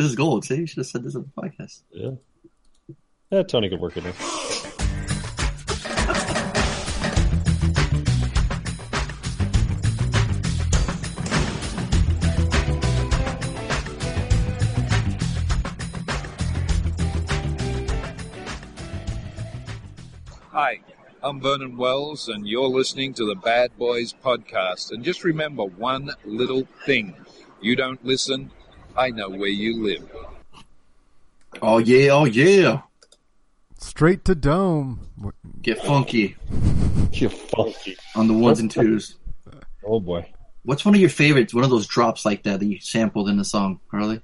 This is gold. See, you should have said this in the podcast. Yeah. Yeah, Tony could work it in. Hi, I'm Vernon Wells, and you're listening to the Bad Boys Podcast. And just remember one little thing you don't listen, I know where you live. Oh yeah, oh yeah. Straight to dome. Get funky You funky. on the ones and twos. Oh boy. What's one of your favorites? One of those drops like that that you sampled in the song, Harley?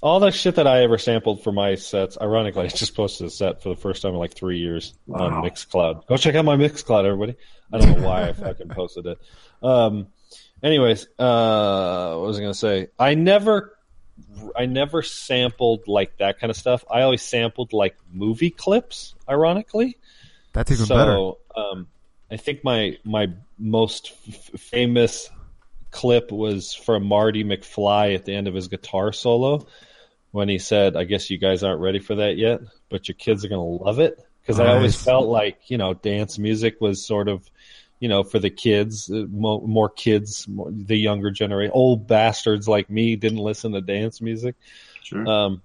All the shit that I ever sampled for my sets, ironically, I just posted a set for the first time in like three years on Mixcloud. Go check out my Mixcloud, everybody. I don't know why I fucking posted it. Um, anyways, uh, what was I going to say? I never, I never sampled like that kind of stuff. I always sampled like movie clips, ironically. That's even so, better. Um, I think my my most f- famous clip was from Marty McFly at the end of his guitar solo when he said, "I guess you guys aren't ready for that yet, but your kids are gonna love it." Because I always felt like you know dance music was sort of you know for the kids, uh, more, more kids, more, the younger generation, old bastards like me didn't listen to dance music. Sure. Um,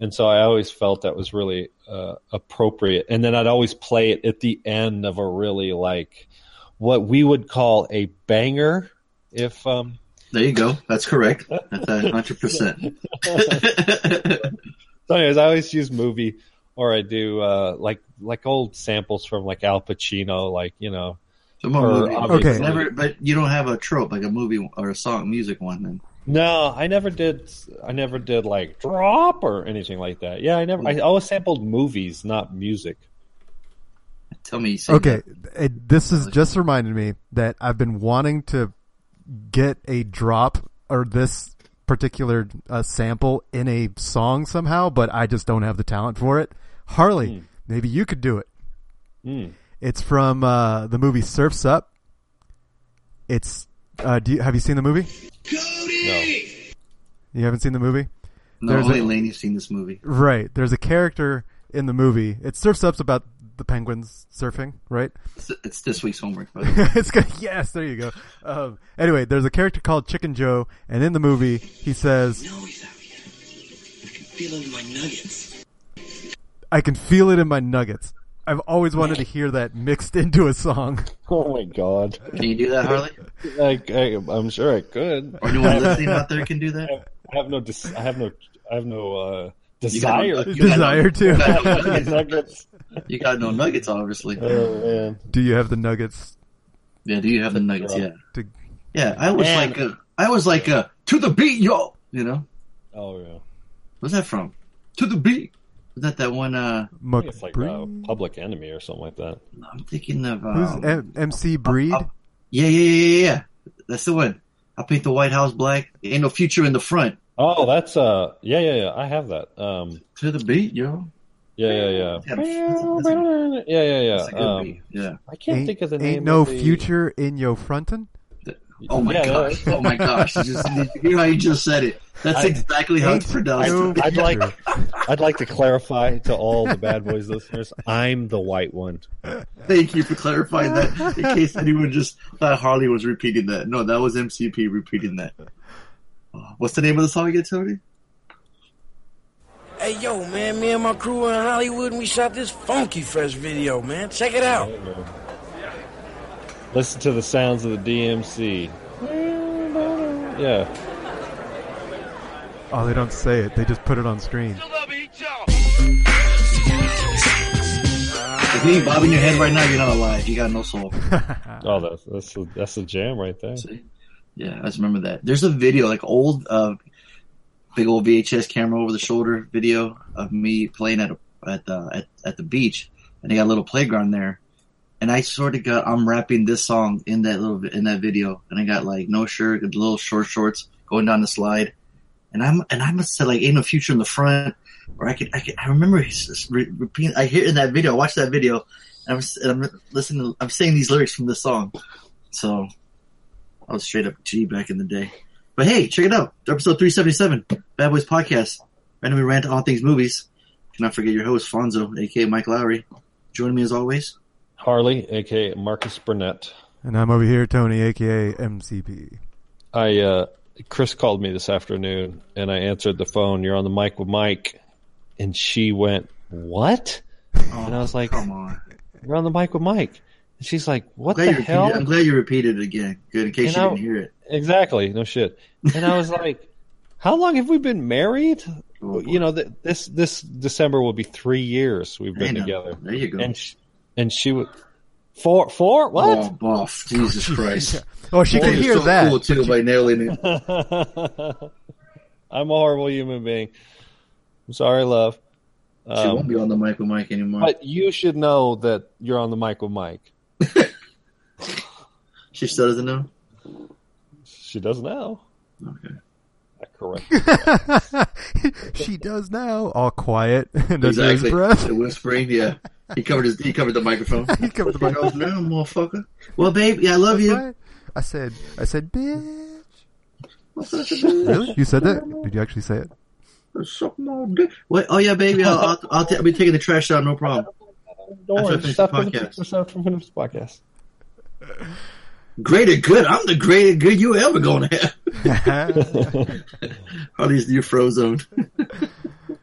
and so I always felt that was really uh, appropriate. And then I'd always play it at the end of a really like what we would call a banger. If um, there you go. That's correct. That's a hundred percent. so anyways, I always use movie or I do uh, like like old samples from like Al Pacino, like you know. So more Or movie. obviously- Never, but you don't have a trope like a movie or a song, music one. Then No, I never did. I never did like drop or anything like that. Yeah, I never. I always sampled movies, not music. tell me. You Okay, that. it, this has just reminded me that I've been wanting to get a drop or this particular uh, sample in a song somehow, but I just don't have the talent for it. Harley, maybe you could do it. Mm. It's from uh, the movie Surfs Up. It's uh, do you, have you seen the movie? No. You haven't seen the movie? No, There's only a- Laney's seen this movie. Right. There's a character in the movie. It Surfs Up's about the penguins surfing, right? It's, it's this week's homework. Buddy. it's good. Yes, there you go. Um, anyway, there's a character called Chicken Joe, and in the movie, he says, No, he's out here. I can feel it in my nuggets. "I can feel it in my nuggets." I've always wanted to hear that mixed into a song. Oh my god! Can you do that, Harley? I, I, I'm sure I could. Or anyone listening out there can do that? I have no. Dis- I have no. I have no uh, You got desire. no- you got Desire no- to. You got no nuggets. Nuggets. You got no nuggets, obviously. Oh man. Do you have the nuggets? Yeah, do you have the nuggets? Yeah, To, yeah. I was And- like, a, I was like, a, to the beat, yo. You know, Oh yeah. what's that from? To the beat. Was that that one? Uh, I Muck think it's like Breed? uh, Public Enemy or something like that. I'm thinking of. Who's Um, M- MC Breed? uh, yeah, yeah, yeah, yeah, yeah. That's the one. I paint the White House black. Ain't no future in the front. Oh, that's uh. Yeah, yeah, yeah. I have that. Um. To the beat, yo. Yeah, yeah, yeah. Yeah, that's a- Yeah, yeah, yeah. that's a good Um. Yeah. I can't ain't, think of the name. ain't no of the... future in your frontin'. Oh my Yeah, gosh! Oh my gosh! You just you hear how you just said it? That's I- exactly how it's Ain't pronounced. no I'd like. I'd like to clarify to all the Bad Boys listeners, I'm the white one. Thank you for clarifying that. In case anyone just thought Harley was repeating that. No, that was MCP repeating that. Uh, What's the name of the song again, Tony? Hey, yo, man, me and my crew were in Hollywood and we shot this Funky Fresh video, man. Check it out. Listen to the sounds of the DMC. Yeah. Oh, they don't say it. They just put it on screen. If you ain't bobbing your head right now, you're not alive. You got no soul. Oh, that's that's a, that's a jam right there. See? Yeah, I just remember that. There's a video, like old, uh, big old VHS camera over the shoulder video of me playing at a, at the at, at the beach, and they got a little playground there. And I sort of got I'm rapping this song in that little in that video, and I got like no shirt, little short shorts going down the slide, and I'm and I must say like ain't no future in the front, or I could I could I remember he's repeating. I hear in that video, I watched that video, and I'm and I'm listening. To, I'm saying these lyrics from this song, so I was straight up G back in the day. But hey, check it out. Episode 377, Bad Boys Podcast. Randomly rant all things movies. Cannot forget your host, Fonso, aka Mike Lowry. Joining me as always. Harley, aka Marcus Burnett. And I'm over here, Tony, aka MCP. I uh, Chris called me this afternoon, and I answered the phone. You're on the mic with Mike, and she went, "What?" Oh, And I was like, come on. You're on the mic with Mike, and she's like, "What the you repeated- hell?" I'm glad you repeated it again. Good, in case And you I- didn't hear it. Exactly, no shit. And I was like, "How long have we been married?" Oh, you know, th- this this December will be three years we've been together, There you go. and she, and she would four four Oh, what? boff. Jesus Christ. Oh, she Boy, could hear so that. cool, too, by nailing it. I'm a horrible human being. I'm sorry, love. She Um, won't be on the mic with Mike anymore. but you should know that you're on the mic with Mike. She still doesn't know? She does now. Okay. Correct. she does now, all quiet and under his Exactly. breath. The whispering, yeah. He covered his, he covered the microphone. He covered the oh, microphone. goes, no, motherfucker. Well, baby, I love you. What? I said, I said, bitch. Really? You said that? Did you actually say it? Suck my dick. What? Oh yeah, baby. I'll, I'll, I'll, t- I'll be taking the trash out. No problem. Don't After I worry. finish Stop the for the podcast. stop the podcast. Great and good. I'm the great and good you ever gonna have. Harley's new frozone.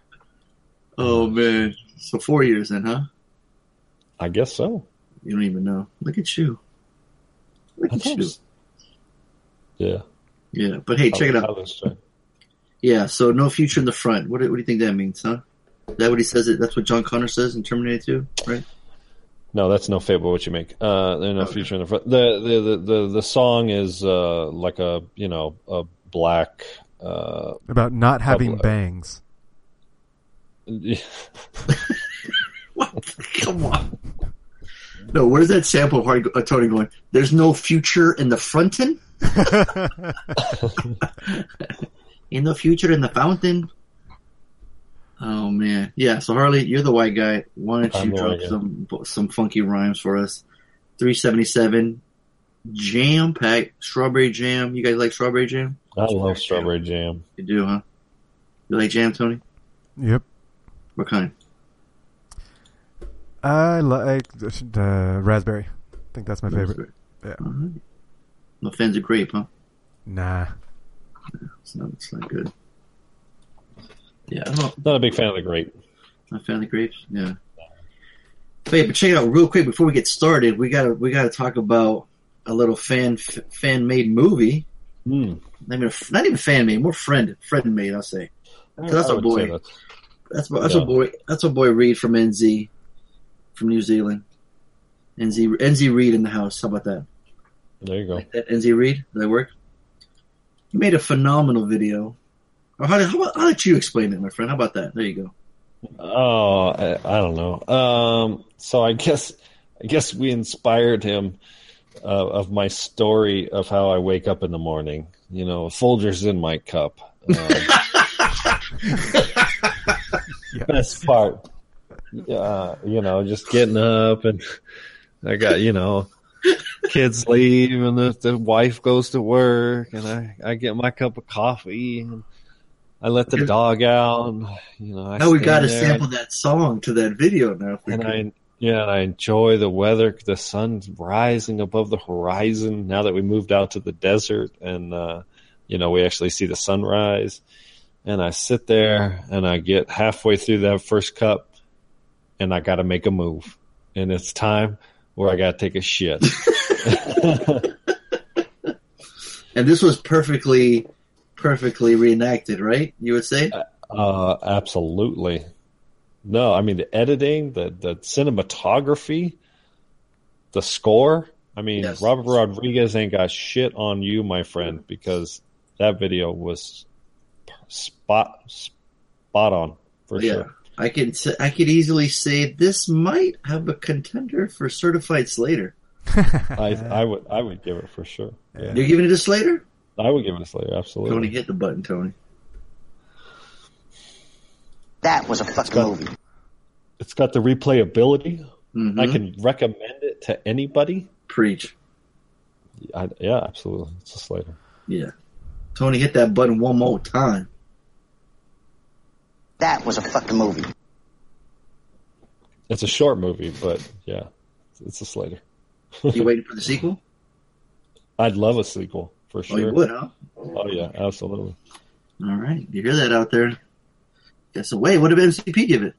oh man. So four years then, huh? I guess so. You don't even know. Look at you. Look at you. Yeah. Yeah, but hey, check it out. Yeah, so no future in the front. What do, what do you think that means, huh? Is that what he says? It that's what John Connor says in Terminator 2, right? No, that's no fable what you make. Uh, there's no Okay. future in the front. The, the the the the song is uh like a you know a black. Uh, About not having Double- bangs. What? Come on. No, where's that sample of Hardy, uh, Tony going? There's no future in the frontin? in the future in the fountain? Oh man, yeah. So Harley, you're the white guy. Why don't I'm you drop white guy. some some funky rhymes for us? Three seventy seven, jam pack, strawberry jam. You guys like strawberry jam? I love strawberry jam. You do, huh? You like jam, Tony? Yep. What kind? I like the raspberry. I think that's my favorite. Yeah. Alright. No fans of grape, huh? Nah. It's not. It's not good. Yeah, don't. Not a big fan of the grape. Not fan of the grapes. Yeah. Wait, but check it out real quick before we get started. We gotta we gotta talk about a little fan fan made movie. Hmm. Not even not even fan made, more friend friend made. I'll say That's our boy. that's- that's that's Yeah. a boy that's a boy Reed from NZ from New Zealand. NZ NZ Reed in the house. How about that? There you go. Like that NZ Reed. Does that work? You made a phenomenal video. Or how, how about how did you explain it, my friend? How about that? There you go. Oh, I, I don't know. Um, so I guess I guess we inspired him uh, of my story of how I wake up in the morning. You know, Folgers in my cup. Um, best part, uh, you know, just getting up and I got you know kids leave and the, the wife goes to work and I, I get my cup of coffee and I let the dog out. You know, I now we got to sample that song to that video now. and. I yeah, and I enjoy the weather. The sun's rising above the horizon now that we moved out to the desert, and uh, you know we actually see the sunrise. And I sit there and I get halfway through that first cup, and I got to make a move, and it's time where I got to take a shit. And this was perfectly, perfectly reenacted, right? You would say? Uh, absolutely. No, I mean the editing, the the cinematography, the score. I mean, Yes. Robert Rodriguez ain't got shit on you, my friend, because that video was spot spot on for yeah. sure. I could say, I could easily say this might have a contender for certified Slater. I I would I would give it for sure. Yeah. You're giving it a Slater? I would give it a Slater, absolutely. Tony, hit the button, Tony. That was a fucking movie. It's got the replayability. hmm I can recommend it to anybody. preach. I, yeah, absolutely. It's a Slater. Yeah, Tony, hit that button one more time. That was a fucking movie. It's a short movie, but yeah, it's a Slater. You waiting for the sequel? I'd love a sequel for Oh, sure. you would, huh? Oh yeah, absolutely. All right. You hear that out there? Guess away. What did MCP give it?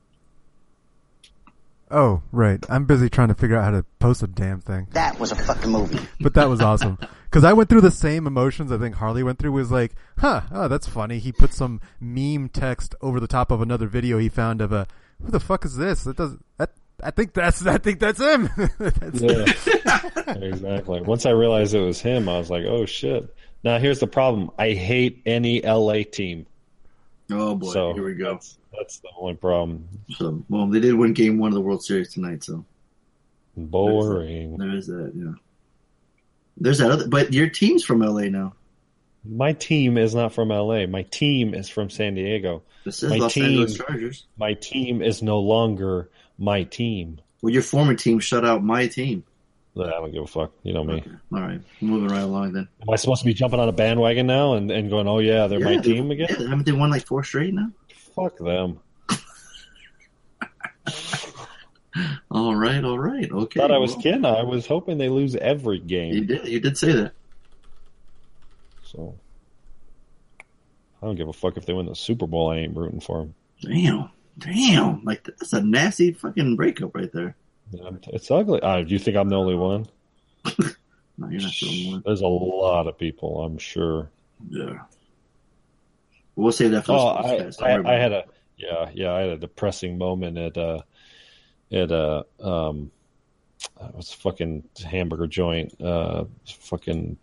Oh, right. I'm busy trying to figure out how to post a damn thing. That was a fucking movie. But that was awesome. Cause I went through the same emotions I think Harley went through was like, huh, oh, that's funny. He put some meme text over the top of another video he found of a, who the fuck is this? That does, that, I think that's, I think that's him. That's- Yeah, exactly. Once I realized it was him, I was like, "Oh shit!" Now here's the problem: I hate any LA team. Oh boy, so here we go. That's, that's the only problem. So, well, they did win Game One of the World Series tonight, so Boring. there is that. Yeah. There's that other, but your team's from LA now. My team is not from LA. My team is from San Diego. This is My Los team- Angeles Chargers. My team is no longer my team. Well, your former team shut out my team. I don't give a fuck. You know me. Okay. All right, moving right along then. Am I supposed to be jumping on a bandwagon now and, and going, "Oh yeah, they're my Yeah, team again"? Yeah, haven't they won like four straight now? Fuck them. All right, all right, okay. Thought I was well, kidding. I was hoping they lose every game. You did, you did say that. So I don't give a fuck if they win the Super Bowl. I ain't rooting for them. Damn, damn, like that's a nasty fucking breakup right there. Yeah, It's ugly. Uh, do you think I'm the only one? No, you're not the only one. There's a lot of people, I'm sure. Yeah. We'll save that for the Oh, I, cast. Don't worry I, I had a yeah, yeah. I had a depressing moment at uh at a um, it was a fucking hamburger joint. Uh, fucking.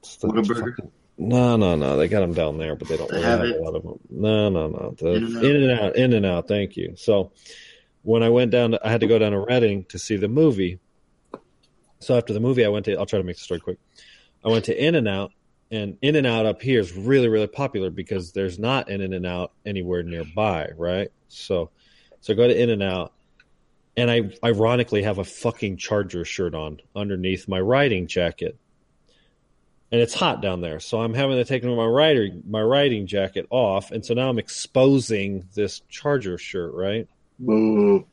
it's the Whataburger? fucking- No, no, no. They got them down there, but they don't They really have have a lot of them. No, no, no. The in and out, in and out. Thank you. So when I went down, to, I had to go down to Redding to see the movie. So after the movie, I went to. I'll try to make the story quick. I went to In and Out, and In and Out up here is really, really popular because there's not an In and Out anywhere nearby, right? So, so I go to In and Out, and I ironically have a fucking Charger shirt on underneath my riding jacket, and it's hot down there, so I'm having to take my riding my riding jacket off, and so now I'm exposing this Charger shirt, right? Boo.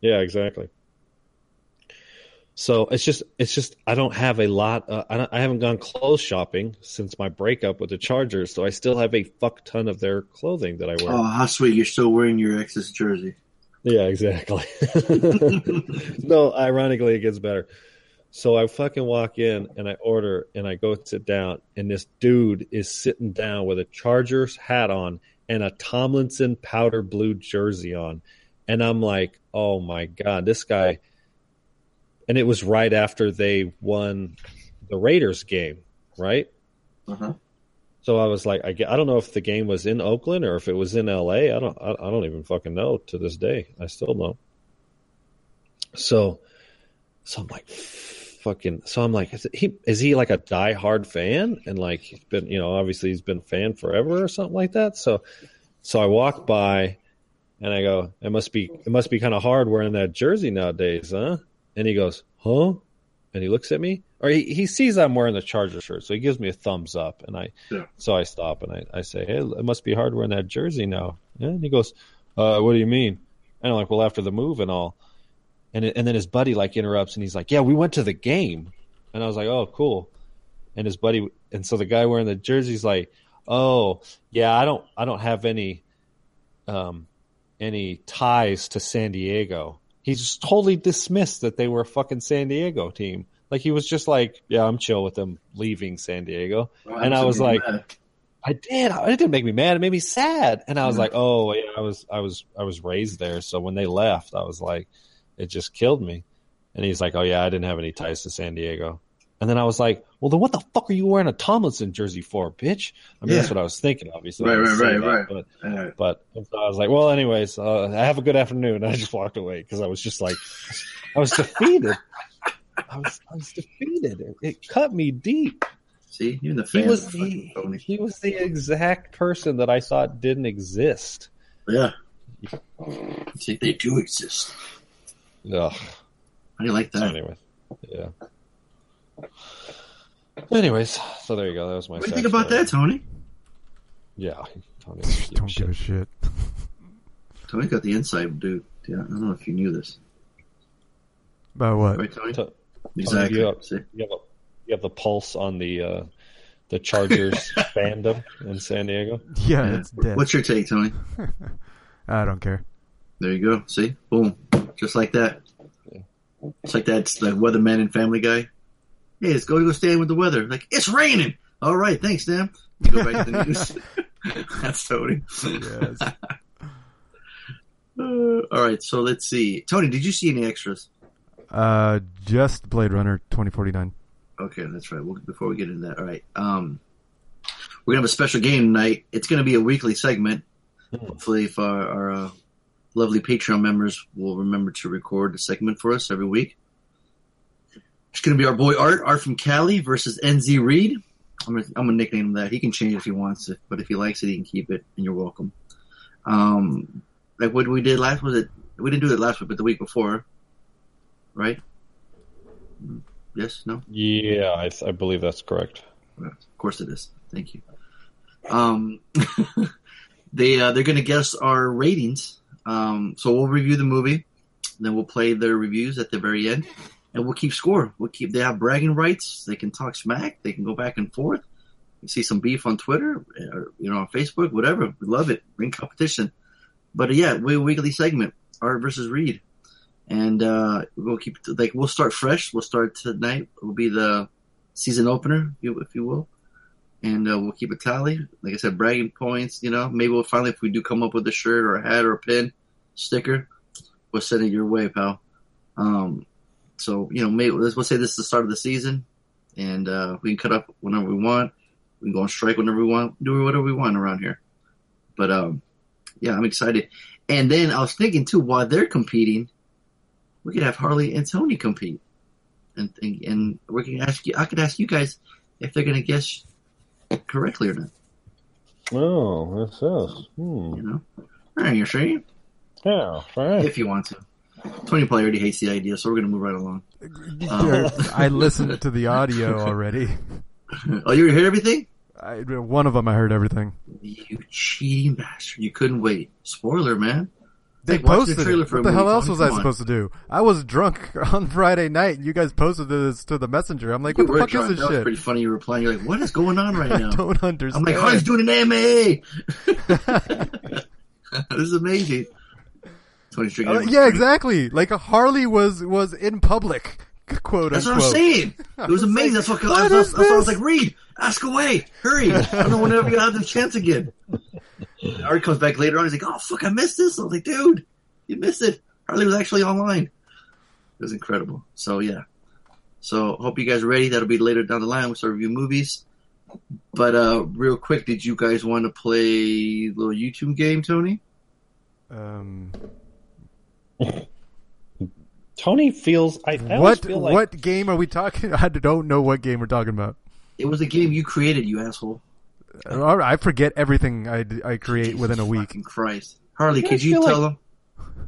Yeah, exactly. So it's just it's just I don't have a lot. Uh, I, I haven't gone clothes shopping since my breakup with the Chargers, so I still have a fuck ton of their clothing that I wear. Oh, how sweet! You're still wearing your ex's jersey. Yeah, exactly. no, ironically, it gets better. So I fucking walk in and I order and I go sit down, and this dude is sitting down with a Chargers hat on and a Tomlinson powder blue jersey on. And I'm like, oh my God, this guy. And it was right after they won the Raiders game, right? Uh-huh. So I was like, I, I don't know if the game was in Oakland or if it was in LA. I don't, I, I don't even fucking know to this day. I still don't. So, so I'm like, fucking. So I'm like, is he is he like a diehard fan? And like he's been, you know, obviously he's been a fan forever or something like that. So, so I walk by, and I go, it must be, it must be kind of hard wearing that jersey nowadays, huh? And he goes, huh? And he looks at me, or he, he sees I'm wearing the Charger shirt, so he gives me a thumbs up, and I Yeah. so I stop and I, I say, hey, it must be hard wearing that jersey now. Yeah, and he goes, uh, what do you mean? And I'm like, well, after the move and all, and it, and then his buddy like interrupts and he's like, yeah, we went to the game, and I was like, oh, cool. And his buddy, and so the guy wearing the jersey's like, oh, yeah, I don't I don't have any, um, any ties to San Diego. He just totally dismissed that they were a fucking San Diego team. Like he was just like, yeah, I'm chill with them leaving San Diego. And I was like, I did. It didn't make me mad. It made me sad. And I was like, oh yeah, I was, I was, I was raised there. So when they left, I was like, it just killed me. And he's like, oh yeah, I didn't have any ties to San Diego. And then I was like, well, then what the fuck are you wearing a Tomlinson jersey for, bitch? I mean, Yeah. that's what I was thinking, obviously. Right, right, right, that, right. But, but so I was like, well, anyways, uh, have a good afternoon. And I just walked away because I was just like, I was defeated. I was, I was defeated. It, it cut me deep. See, even the He was the he was the exact person that I thought didn't exist. Yeah. See, they do exist. Ugh. How do you like So that? anyway, yeah. Anyways, so there you go. That was my. What do you think about story. that, Tony? Yeah, Tony. Don't give a shit. Tony got the inside, dude. Yeah, I don't know if you knew this. About what? Right, Tony? To- Exactly. you have- You have a you have the pulse on the uh, the Chargers fandom in San Diego. Yeah, Yeah. it's dead. What's your take, Tony? I don't care. There you go. See? Boom. Just like that. It's like that the weatherman and family guy. Hey, let's go go stand with the weather. Like, it's raining. All right, thanks, Dan. You go back to the news. That's Tony. Yes. Uh, all right, so let's see. Tony, did you see any extras? Uh, just Blade Runner 2049. Okay, that's right. Well, before we get into that, all right. Um, we're gonna have a special game tonight. It's gonna be a weekly segment. Hopefully, if our, our uh, lovely Patreon members will remember to record a segment for us every week. It's gonna be our boy Art, Art from Cali versus NZ Reed. I'm I'm gonna nickname him that. He can change it if he wants it, but if he likes it, he can keep it, and you're welcome. Um, like what we did last was it? We didn't do it last week, but the week before, right? Yes, no. Yeah, I, I believe that's correct. Of course it is. Thank you. Um, they uh, they're going to guess our ratings. Um, so we'll review the movie, then we'll play their reviews at the very end, and we'll keep score. We'll keep. They have bragging rights. They can talk smack. They can go back and forth. You see some beef on Twitter, or you know, on Facebook, whatever. We love it. Bring competition. But uh, yeah, we weekly segment Art versus Reed, and uh, we'll keep like we'll start fresh. We'll start tonight. It will be the season opener, if you- will and uh, we'll keep a tally. Like I said, bragging points. You know, maybe we'll finally, if we do come up with a shirt or a hat or a pin, sticker, we'll send it your way, pal. Um, so you know, maybe let's we'll say this is the start of the season, and uh, we can cut up whenever we want. We can go on strike whenever we want. Do whatever we want around here. But um, yeah, I'm excited. And then I was thinking too, while they're competing, we could have Harley and Tony compete, and and, and we can ask you. I could ask you guys if they're gonna guess correctly or not. Oh, that's us. Hmm. You know, all right, you're sure you? Yeah, right. If you want to. Tony probably already hates the idea, so we're gonna move right along. I listened to the audio already. Oh, you heard everything? I, one of them, I heard everything. You cheating bastard! You couldn't wait. Spoiler, man. They Like, watch the trailer it. for What the hell else was I come on. supposed to do? I was drunk on Friday night, and you guys posted this to the messenger. I'm like, You what the fuck drunk. is this That was shit? pretty funny. You were replying. You're like, "What is going on right I now?" don't I'm understand. like, "Harley's doing an AMA." this is amazing. Tony's drinking. Uh, yeah, exactly. Like a Harley was was in public, quote That's what. I'm saying. It was amazing. That's what, what that's, is that's what I was like. Read, ask away. Hurry. I don't know whenever you have the chance again. Art comes back later on. He's like, "Oh fuck, I missed this." I was like, "Dude, you missed it." Harley was actually online. It was incredible. So yeah. So hope you guys are ready. That'll be later down the line. We'll start review movies. But uh, real quick, did you guys want to play a little YouTube game, Tony? Um, Tony feels. I, I what feel like what game are we talking? I don't know what game we're talking about. It was a game you created, you asshole. Uh, all right, I forget everything I, I create within a week. Fucking Christ, Harley, I could you feel tell like- him?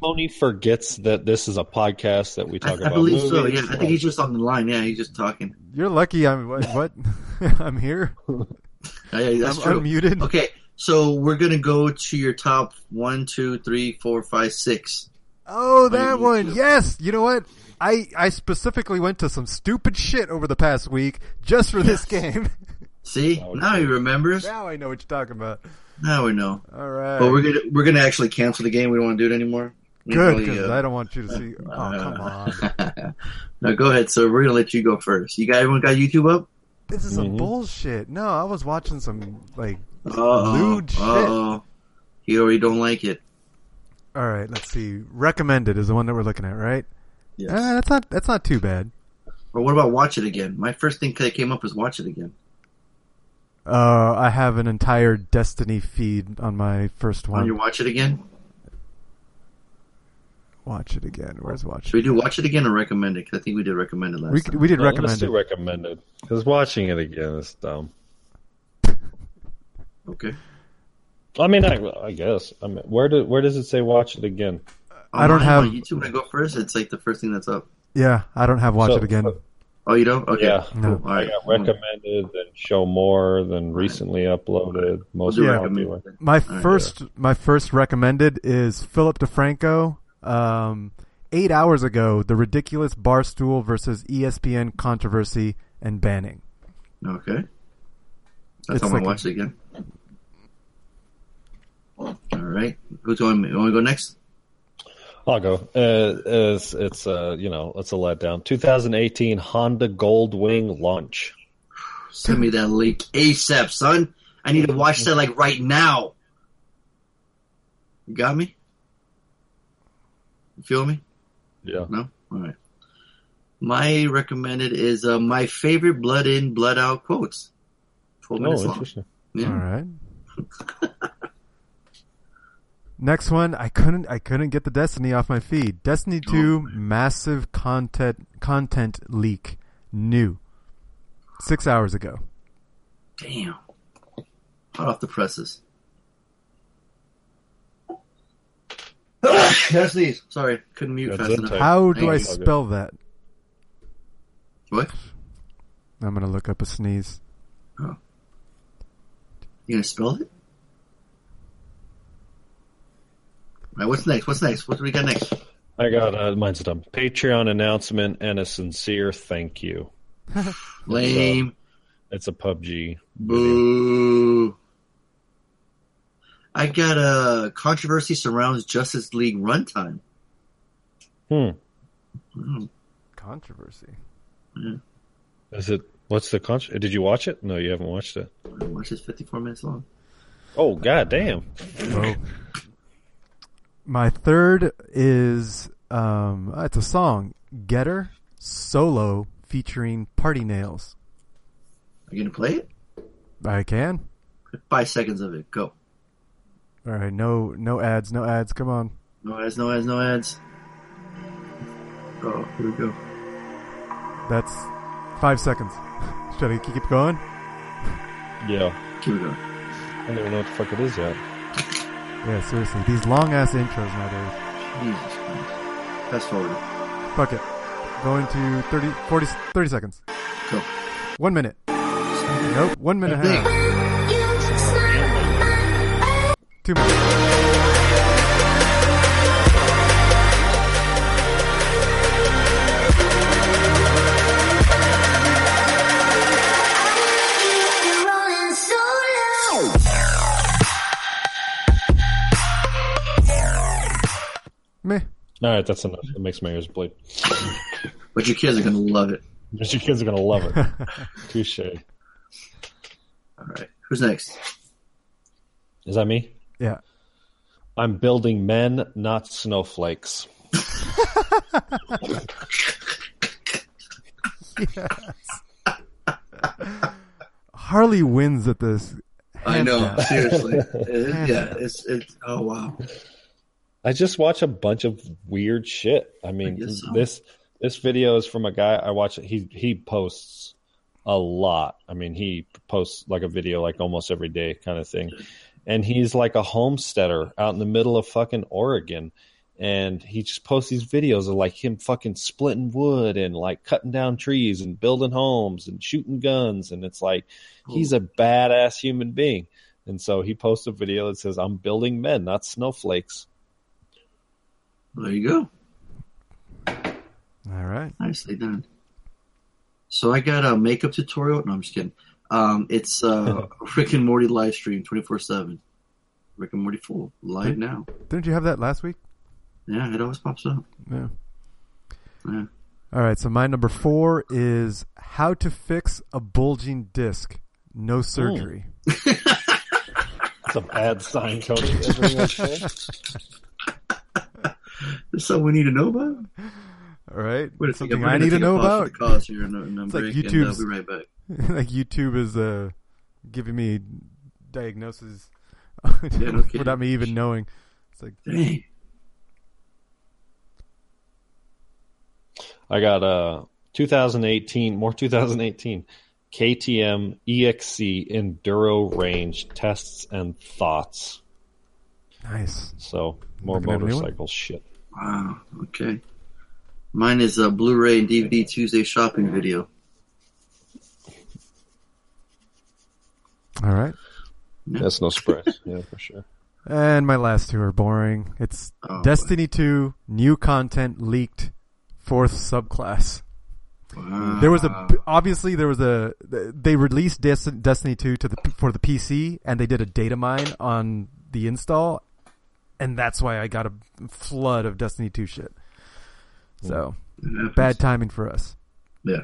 Tony forgets that this is a podcast that we talk I about. I believe so. movies. Yeah, I think he's just on the line. Yeah, he's just talking. You're lucky. I'm what? what? I'm here. Yeah, yeah, that's I'm true. unmuted. Okay, so we're gonna go to your top one, two, three, four, five, six. Oh, that your one. YouTube. Yes. You know what? I I specifically went to some stupid shit over the past week just for this game. See, Oh, now he remembers. now I know what you're talking about. Now we know. All right. But we're gonna we're gonna actually cancel the game. We don't want to do it anymore. We Good, probably, because uh, I don't want you to see. Oh, come on. no, go ahead. So we're gonna let you go first. You got everyone got YouTube up? This is some Mhm. bullshit. No, I was watching some like. Uh-oh. Lewd shit. Uh-oh. He already don't like it. All right, let's see. Recommended is the one that we're looking at, right? Yes. Uh, that's not that's not too bad. Or what about watch it again? My first thing that came up was watch it again. Uh, I have an entire Destiny feed on my first Want one. you watch it again? Watch it again. Where's watch? Should we do watch it again or recommend it? 'Cause I think we did recommend it last We time. we did No, let's recommend it. recommended because watching it again is dumb. Okay. I mean, I, I guess. I mean, where do where does it say watch it again? I don't On have- on YouTube when I go first. It's like the first thing that's up. Yeah, I don't have watch So- it again. Oh, you don't? Okay. Yeah. No. Cool. All I right. got recommended, then show more, then recently uploaded, most We'll do Yeah. popular. My right. first, my first recommended is Philip DeFranco. Um, eight hours ago, the ridiculous Barstool versus ESPN controversy and banning. Okay. That's It's how I'm like gonna watch it again. All right. Who's going? You want to go next? I'll go. Uh, it's it's uh you know it's a letdown. 2018 Honda Goldwing launch. Send me that link ASAP, son. I need to watch that like right now. You got me? You feel me? Yeah. No? All right. My recommended is uh, my favorite blood in, blood out quotes. 12 Oh, minutes long. interesting. Yeah. All right. Next one, I couldn't, I couldn't get the Destiny off my feed. Destiny Two massive content content leak, new, six hours ago. Damn. Hot off the presses. Gotta sneeze. Sorry, couldn't mute That's fast enough. type. How do I spell that? What? I'm gonna look up a sneeze. Oh. You gonna spell it? All right, what's next? What's next? What do we got next? I got uh, mine's done. Patreon announcement and a sincere thank you. Lame. It's a PUBG. Boo. I got a controversy surrounds Justice League runtime. Hmm. Hmm. Controversy. Is it? What's the con? Did you watch it? No, you haven't watched it. I watched this 54 minutes long. Oh god damn! Oh. My third is um, it's a song, "Getter" solo featuring Party Nails. Are you gonna play it? I can. Five seconds of it. Go. All right, no, no ads, no ads. Come on. No ads, no ads, no ads. Oh, here we go. That's five seconds. Should I keep going? Yeah, Here we go. I don't even know what the fuck it is yet. Yeah, seriously, these long ass intros nowadays. Jesus Christ. Fast forward. Fuck it. Going to 30, 40, 30 seconds. Go. One minute. Nope. One minute half. Two minutes. Meh. All right, that's enough. It makes my ears bleed. But your kids are gonna love it. But your kids are gonna love it. Touche. All right. Who's next? Is that me? Yeah. I'm building men, not snowflakes. yes. Harley wins at this. I know. down. Seriously. It- yeah. It's it's. Oh wow. I just watch a bunch of weird shit. I mean, I so. this this video is from a guy I watch. He he posts a lot. I mean, he posts like a video like almost every day, kind of thing. And he's like a homesteader out in the middle of fucking Oregon, and he just posts these videos of like him fucking splitting wood and like cutting down trees and building homes and shooting guns, and it's like he's a badass human being. And so he posts a video that says, "I'm building men, not snowflakes." There you go. All right. Nicely done. So I got a makeup tutorial. No, I'm just kidding. Um, it's uh, Rick and Morty live stream 24 seven. Rick and Morty full live now. Didn't you have that last week? Yeah, it always pops up. Yeah. Yeah. All right. So my number four is how to fix a bulging disc. No surgery. It's a bad sign, Cody. Everything I. There's something we need to know about. All right. Wait a Something I need to know about. The cause here and, and It's like break, and, YouTube's- we'll be right back. like YouTube is uh, giving me diagnoses no kidding. without me even knowing. It's like Dang. I got uh 2018, more 2018 KTM EXC Enduro Range tests and thoughts. nice. So more Looking at a new one? motorcycle shit. Wow. Okay. Mine is a Blu-ray and DVD Tuesday shopping video. All right. That's no surprise. yeah, for sure. And my last two are boring. It's Oh, Destiny 2, new content leaked, fourth subclass. Wow. There was a obviously there was a they released Destiny 2 to the for the PC and they did a data mine on the install and that's why I got a flood of Destiny 2 shit. So, bad timing for us. Yeah.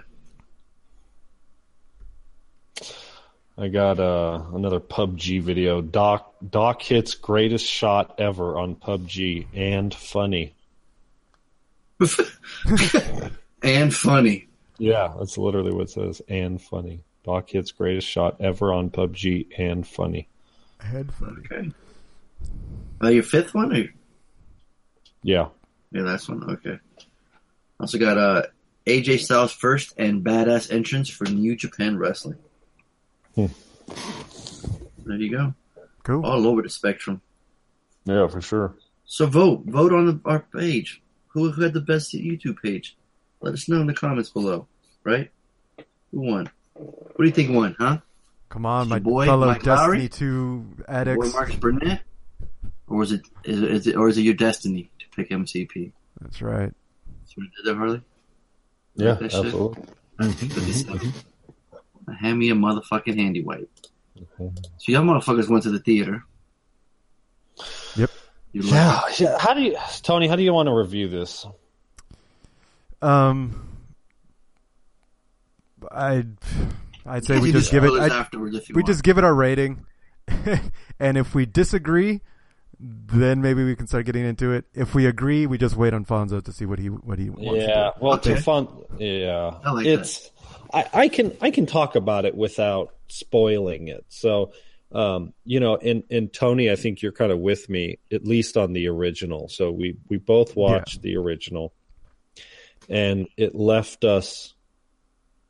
I got uh, another PUBG video. Doc Doc hits greatest shot ever on PUBG and funny. and funny. Yeah, that's literally what it says. And funny. Doc hits greatest shot ever on PUBG and funny. Head funny. Okay. Uh, your fifth one? Or... Yeah. Yeah, that's one. Okay. Also got uh, AJ Styles first and badass entrance for New Japan Wrestling. Hmm. There you go. Cool. All over the spectrum. Yeah, for sure. So vote. Vote on the, our page. Who, who had the best YouTube page? Let us know in the comments below. Right? Who won? What do you think won, huh? Come on, my Your boy, fellow Mike Destiny Lowry? 2 Boy addicts. Marcus Burnett? Or was it is, it- is it or is it your destiny to pick MCP? That's right. So we did that, Harley? Yeah, That shit? absolutely. Good stuff. Hand me a motherfucking handy wipe. So y'all motherfuckers went to the theater. Yep. Yeah, yeah. How do you, Tony? How do you want to review this? Um, I'd I'd say we just give it. I'd- afterwards if you we want. just give it our rating, and if we disagree, then maybe we can start getting into it. If we agree, we just wait on Fonso to see what he what he wants Yeah, to well, Okay. to fun. Yeah, I like it's. I, I can I can talk about it without spoiling it. So, um, you know, and and Tony, I think you're kind of with me at least on the original. So we we both watched the original, and it left us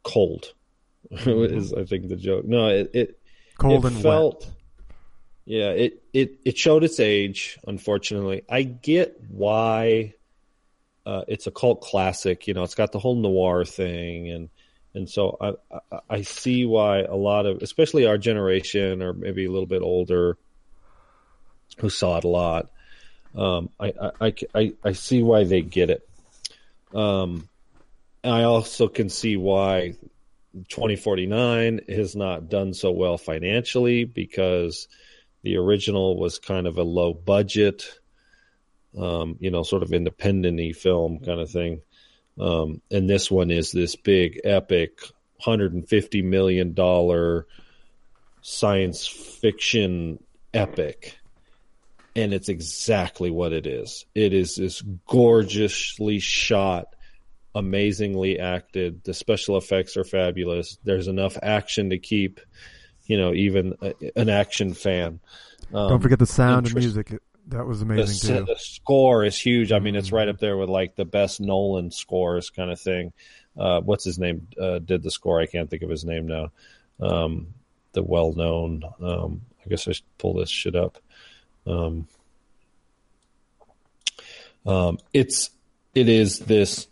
cold. is I think the joke. No, it it. Cold it and wet. Yeah, it, it it showed its age. Unfortunately, I get why uh, it's a cult classic. You know, it's got the whole noir thing, and and so I, I I see why a lot of, especially our generation, or maybe a little bit older, who saw it a lot. Um, I, I, I, I, I see why they get it. Um, I also can see why 2049 has not done so well financially because the original was kind of a low budget, um, you know, sort of independent film kind of thing. Um, and this one is this big, epic, $150 million science fiction epic. And it's exactly what it is. It is this gorgeously shot, amazingly acted. The special effects are fabulous. There's enough action to keep, you know, even a, an action fan. Um, Don't forget the sound and music. That was amazing s- too. the score is huge. I mean, it's right up there with like the best Nolan scores kind of thing. Uh, what's his name? Uh, did the score? I can't think of his name now. Um, the well known. Um, I guess I should pull this shit up. Um, um, it's it is this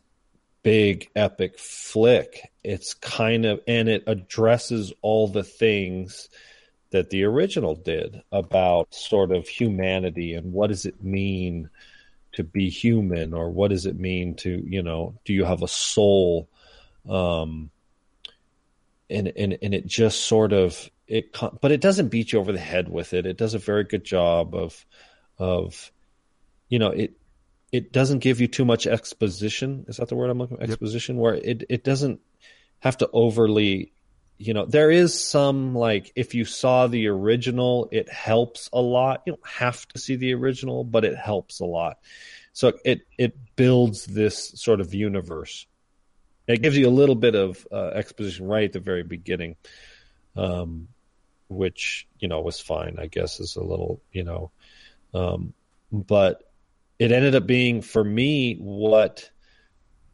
big epic flick. It's kind of and it addresses all the things that the original did about sort of humanity and what does it mean to be human or what does it mean to you know do you have a soul? Um and and and it just sort of it but it doesn't beat you over the head with it. It does a very good job of of you know it it doesn't give you too much exposition. Is that the word i'm looking for? exposition where it it doesn't have to overly you know there is some like if you saw the original it helps a lot. You don't have to see the original but it helps a lot. So it it builds this sort of universe. It gives you a little bit of uh, exposition right at the very beginning um which you know was fine i guess is a little you know um but it ended up being for me what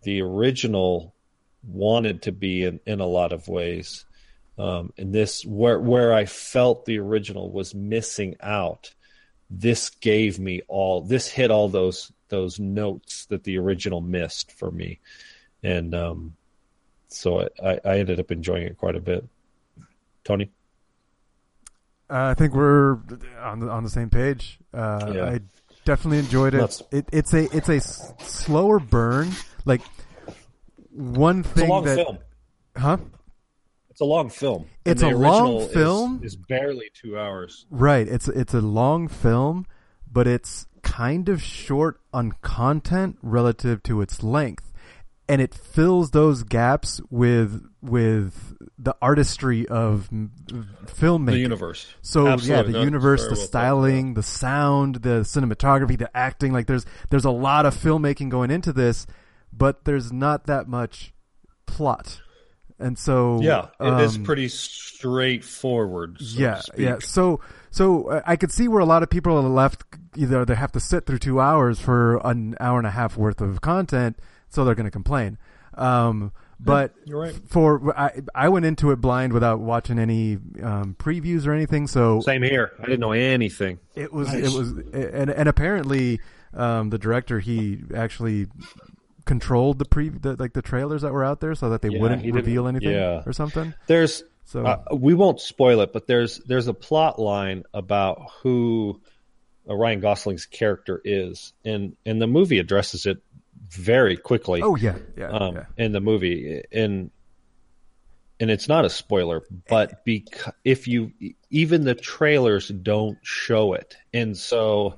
the original wanted to be in, in a lot of ways um, and this where where I felt the original was missing out. This gave me all. This hit all those those notes that the original missed for me, and um, so I, I ended up enjoying it quite a bit. Tony, Uh, I think we're on the on the same page. Uh, Yeah. I definitely enjoyed it. It. It's a it's a slower burn. Like one it's a thing long that film. huh? It's a long film. It's a long is- film. Is, barely two hours. Right. It's it's a long film, but it's kind of short on content relative to its length, and it fills those gaps with with the artistry of filmmaking. The universe. So yeah, the That's universe, the well styling, the sound, the cinematography, the acting. Like there's there's a lot of filmmaking going into this, but there's not that much plot, and so Yeah, it is um, pretty straightforward. So yeah, to speak. yeah. So, so uh, I could see where a lot of people are left. Either they have to sit through two hours for an hour and a half worth of content, so they're going to complain. Um, but you're right. for I, I went into it blind without watching any um, previews or anything. So Same here. I didn't know anything. it was it was and and apparently um, the director he actually controlled the pre the, like the trailers that were out there so that they Yeah, wouldn't reveal anything yeah. or something. There's So uh, we won't spoil it, but there's there's a plot line about who uh, Ryan Gosling's character is, and and the movie addresses it very quickly. oh yeah yeah, um, yeah. in the movie, and and it's not a spoiler, but because if you even the trailers don't show it, and so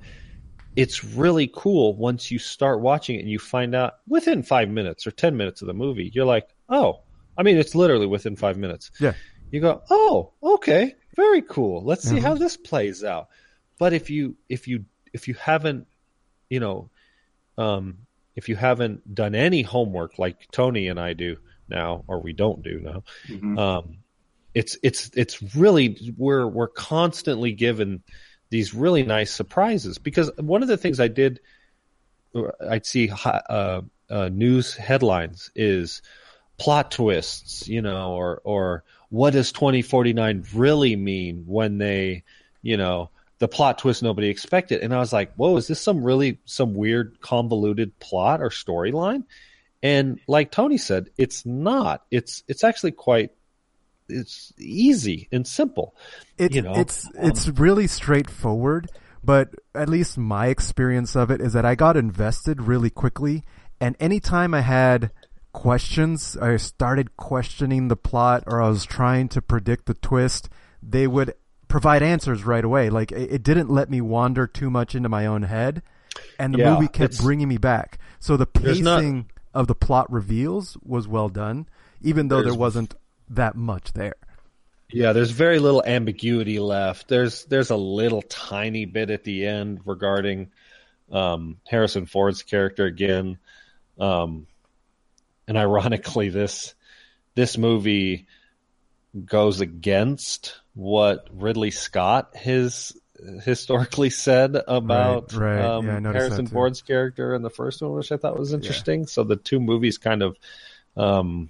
it's really cool once you start watching it and you find out within five minutes or ten minutes of the movie, you're like, oh, I mean, it's literally within five minutes. Yeah. You go, oh, okay, very cool. Let's see Mhm. how this plays out. But if you if you if you haven't, you know, um, if you haven't done any homework like Tony and I do now, or we don't do now, Mhm. um, it's it's it's really we're we're constantly given these really nice surprises because one of the things I did I'd see uh, uh, news headlines is plot twists, you know, or or what does 2049 really mean when they, you know, the plot twist nobody expected. And I was like, whoa, is this some really some weird convoluted plot or storyline? And like Tony said, it's not. It's it's actually quite it's easy and simple. It's you know, it's um, it's really straightforward, but at least my experience of it is that I got invested really quickly, and anytime I had questions, I started questioning the plot, or I was trying to predict the twist, they would provide answers right away. Like it, it didn't let me wander too much into my own head, and the Yeah, movie kept bringing me back. So the There's not- pacing of the plot reveals was well done, even though there wasn't that much there. Yeah, there's very little ambiguity left. There's there's a little tiny bit at the end regarding um, Harrison Ford's character again, um, and ironically, this this movie goes against what Ridley Scott has historically said about Right, right. Um, Yeah, I noticed that Harrison. Ford's character in the first one, which I thought was interesting. So the two movies kind of. Um,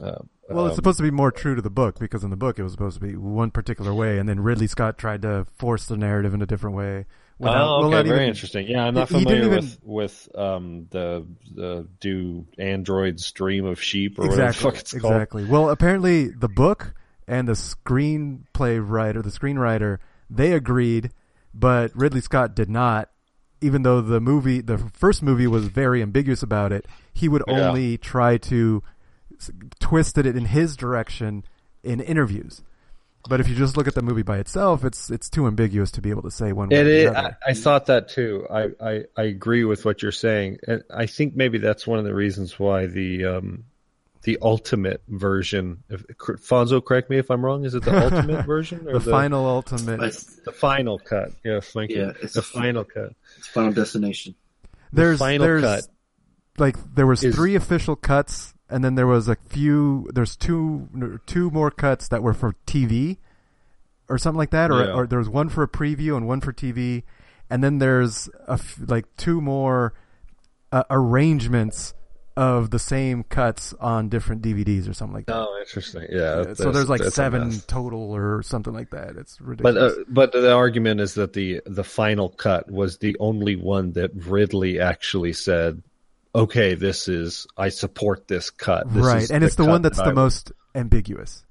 uh, Well, it's um, supposed to be more true to the book because in the book it was supposed to be one particular way, and then Ridley Scott tried to force the narrative in a different way. without- oh, okay, not very even- interesting. Yeah, I'm not familiar even- with with um, the the do androids dream of sheep or whatever the Exactly. fuck it's called. Exactly. Well, apparently the book and the screenplay writer, the screenwriter, they agreed, but Ridley Scott did not. Even though the movie, the first movie, was very ambiguous about it, he would Yeah. only try to s- twist it in his direction in interviews. But if you just look at the movie by itself, it's it's too ambiguous to be able to say one way It or the is. other. I, I thought that too. I, I, I agree with what you're saying. And I think maybe that's one of the reasons why the um, the ultimate version. If, Fonso, correct me if I'm wrong. Is it the ultimate version or the, final ultimate. The final cut? Yes, thank you. Yeah, it's- the final cut. it's Final Destination. there's final there's cut like there was is- three official cuts and then there was a few there's two two more cuts that were for TV or something like that or Yeah. or there was one for a preview and one for TV and then there's a f- like two more uh, arrangements of the same cuts on different DVDs or something like that. Oh, interesting. Yeah. so there's like seven total or something like that. It's But ridiculous. uh, but the argument is that the the final cut was the only one that Ridley actually said, "Okay, this is I support this cut." This right, and it's the one that's that the I- most ambiguous.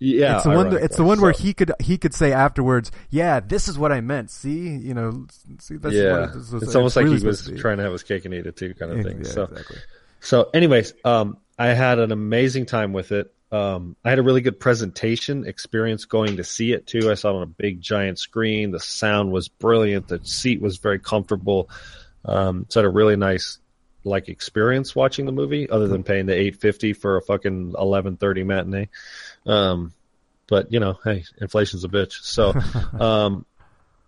Yeah, it's the one. That, it's the one where he could he could say afterwards, "Yeah, this is what I meant." See, you know, see, that's yeah, what this was- it's almost like really he was to trying to have his cake and eat it too, kind of thing. yeah, so, exactly. so, anyways, um, I had an amazing time with it. Um, I had a really good presentation experience going to see it too. I saw it on a big giant screen. The sound was brilliant. The seat was very comfortable. Um, so I had a really nice like experience watching the movie, other than paying the eight fifty for a fucking eleven thirty matinee. Um, but you know, hey, inflation's a bitch. So, um,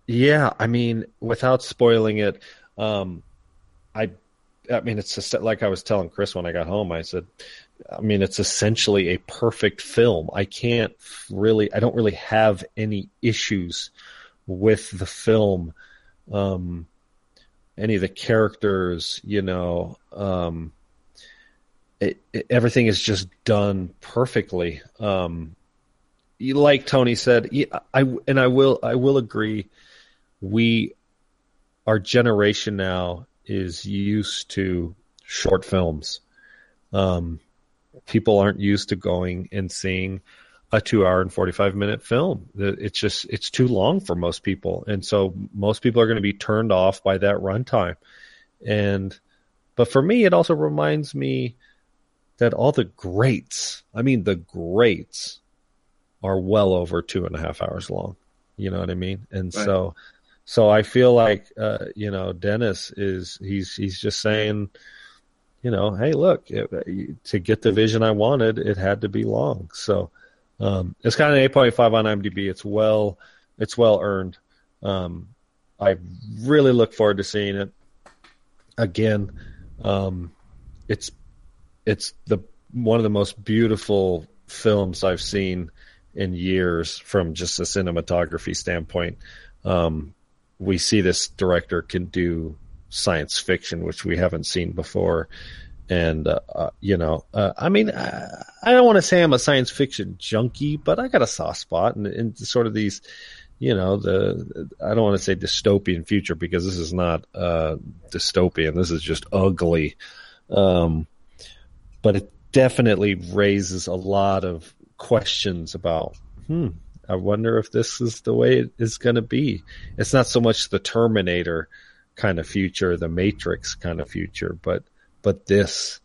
yeah, I mean, without spoiling it, um, I, I mean, it's just like I was telling Chris when I got home. I said, I mean, it's essentially a perfect film. I can't really, I don't really have any issues with the film. Um, any of the characters, you know, um, it, it, everything is just done perfectly. Um, like Tony said, I and I will I will agree. We, our generation now is used to short films. Um, people aren't used to going and seeing a two hour and 45 minute film. It's just, it's too long for most people. And so most people are going to be turned off by that runtime. And, but for me, it also reminds me that all the greats, I mean, the greats are well over two and a half hours long. You know what I mean? And Right. so, so I feel like, uh, you know, Denis is, he's, he's just saying, you know, hey, look, it, to get the vision I wanted, it had to be long. So, um, it's kind of an 8.5 on IMDb. It's well, it's well earned. Um, I really look forward to seeing it again. Um, it's, it's the, one of the most beautiful films I've seen in years from just a cinematography standpoint. Um, we see this director can do science fiction, which we haven't seen before. And, uh, uh, you know, uh, I mean, I, I don't want to say I'm a science fiction junkie, but I got a soft spot in, in sort of these, you know, the, I don't want to say dystopian future because this is not, uh, dystopian. This is just ugly. Um, but it definitely raises a lot of questions about, hmm, I wonder if this is the way it is going to be. It's not so much the Terminator kind of future, the Matrix kind of future, but but this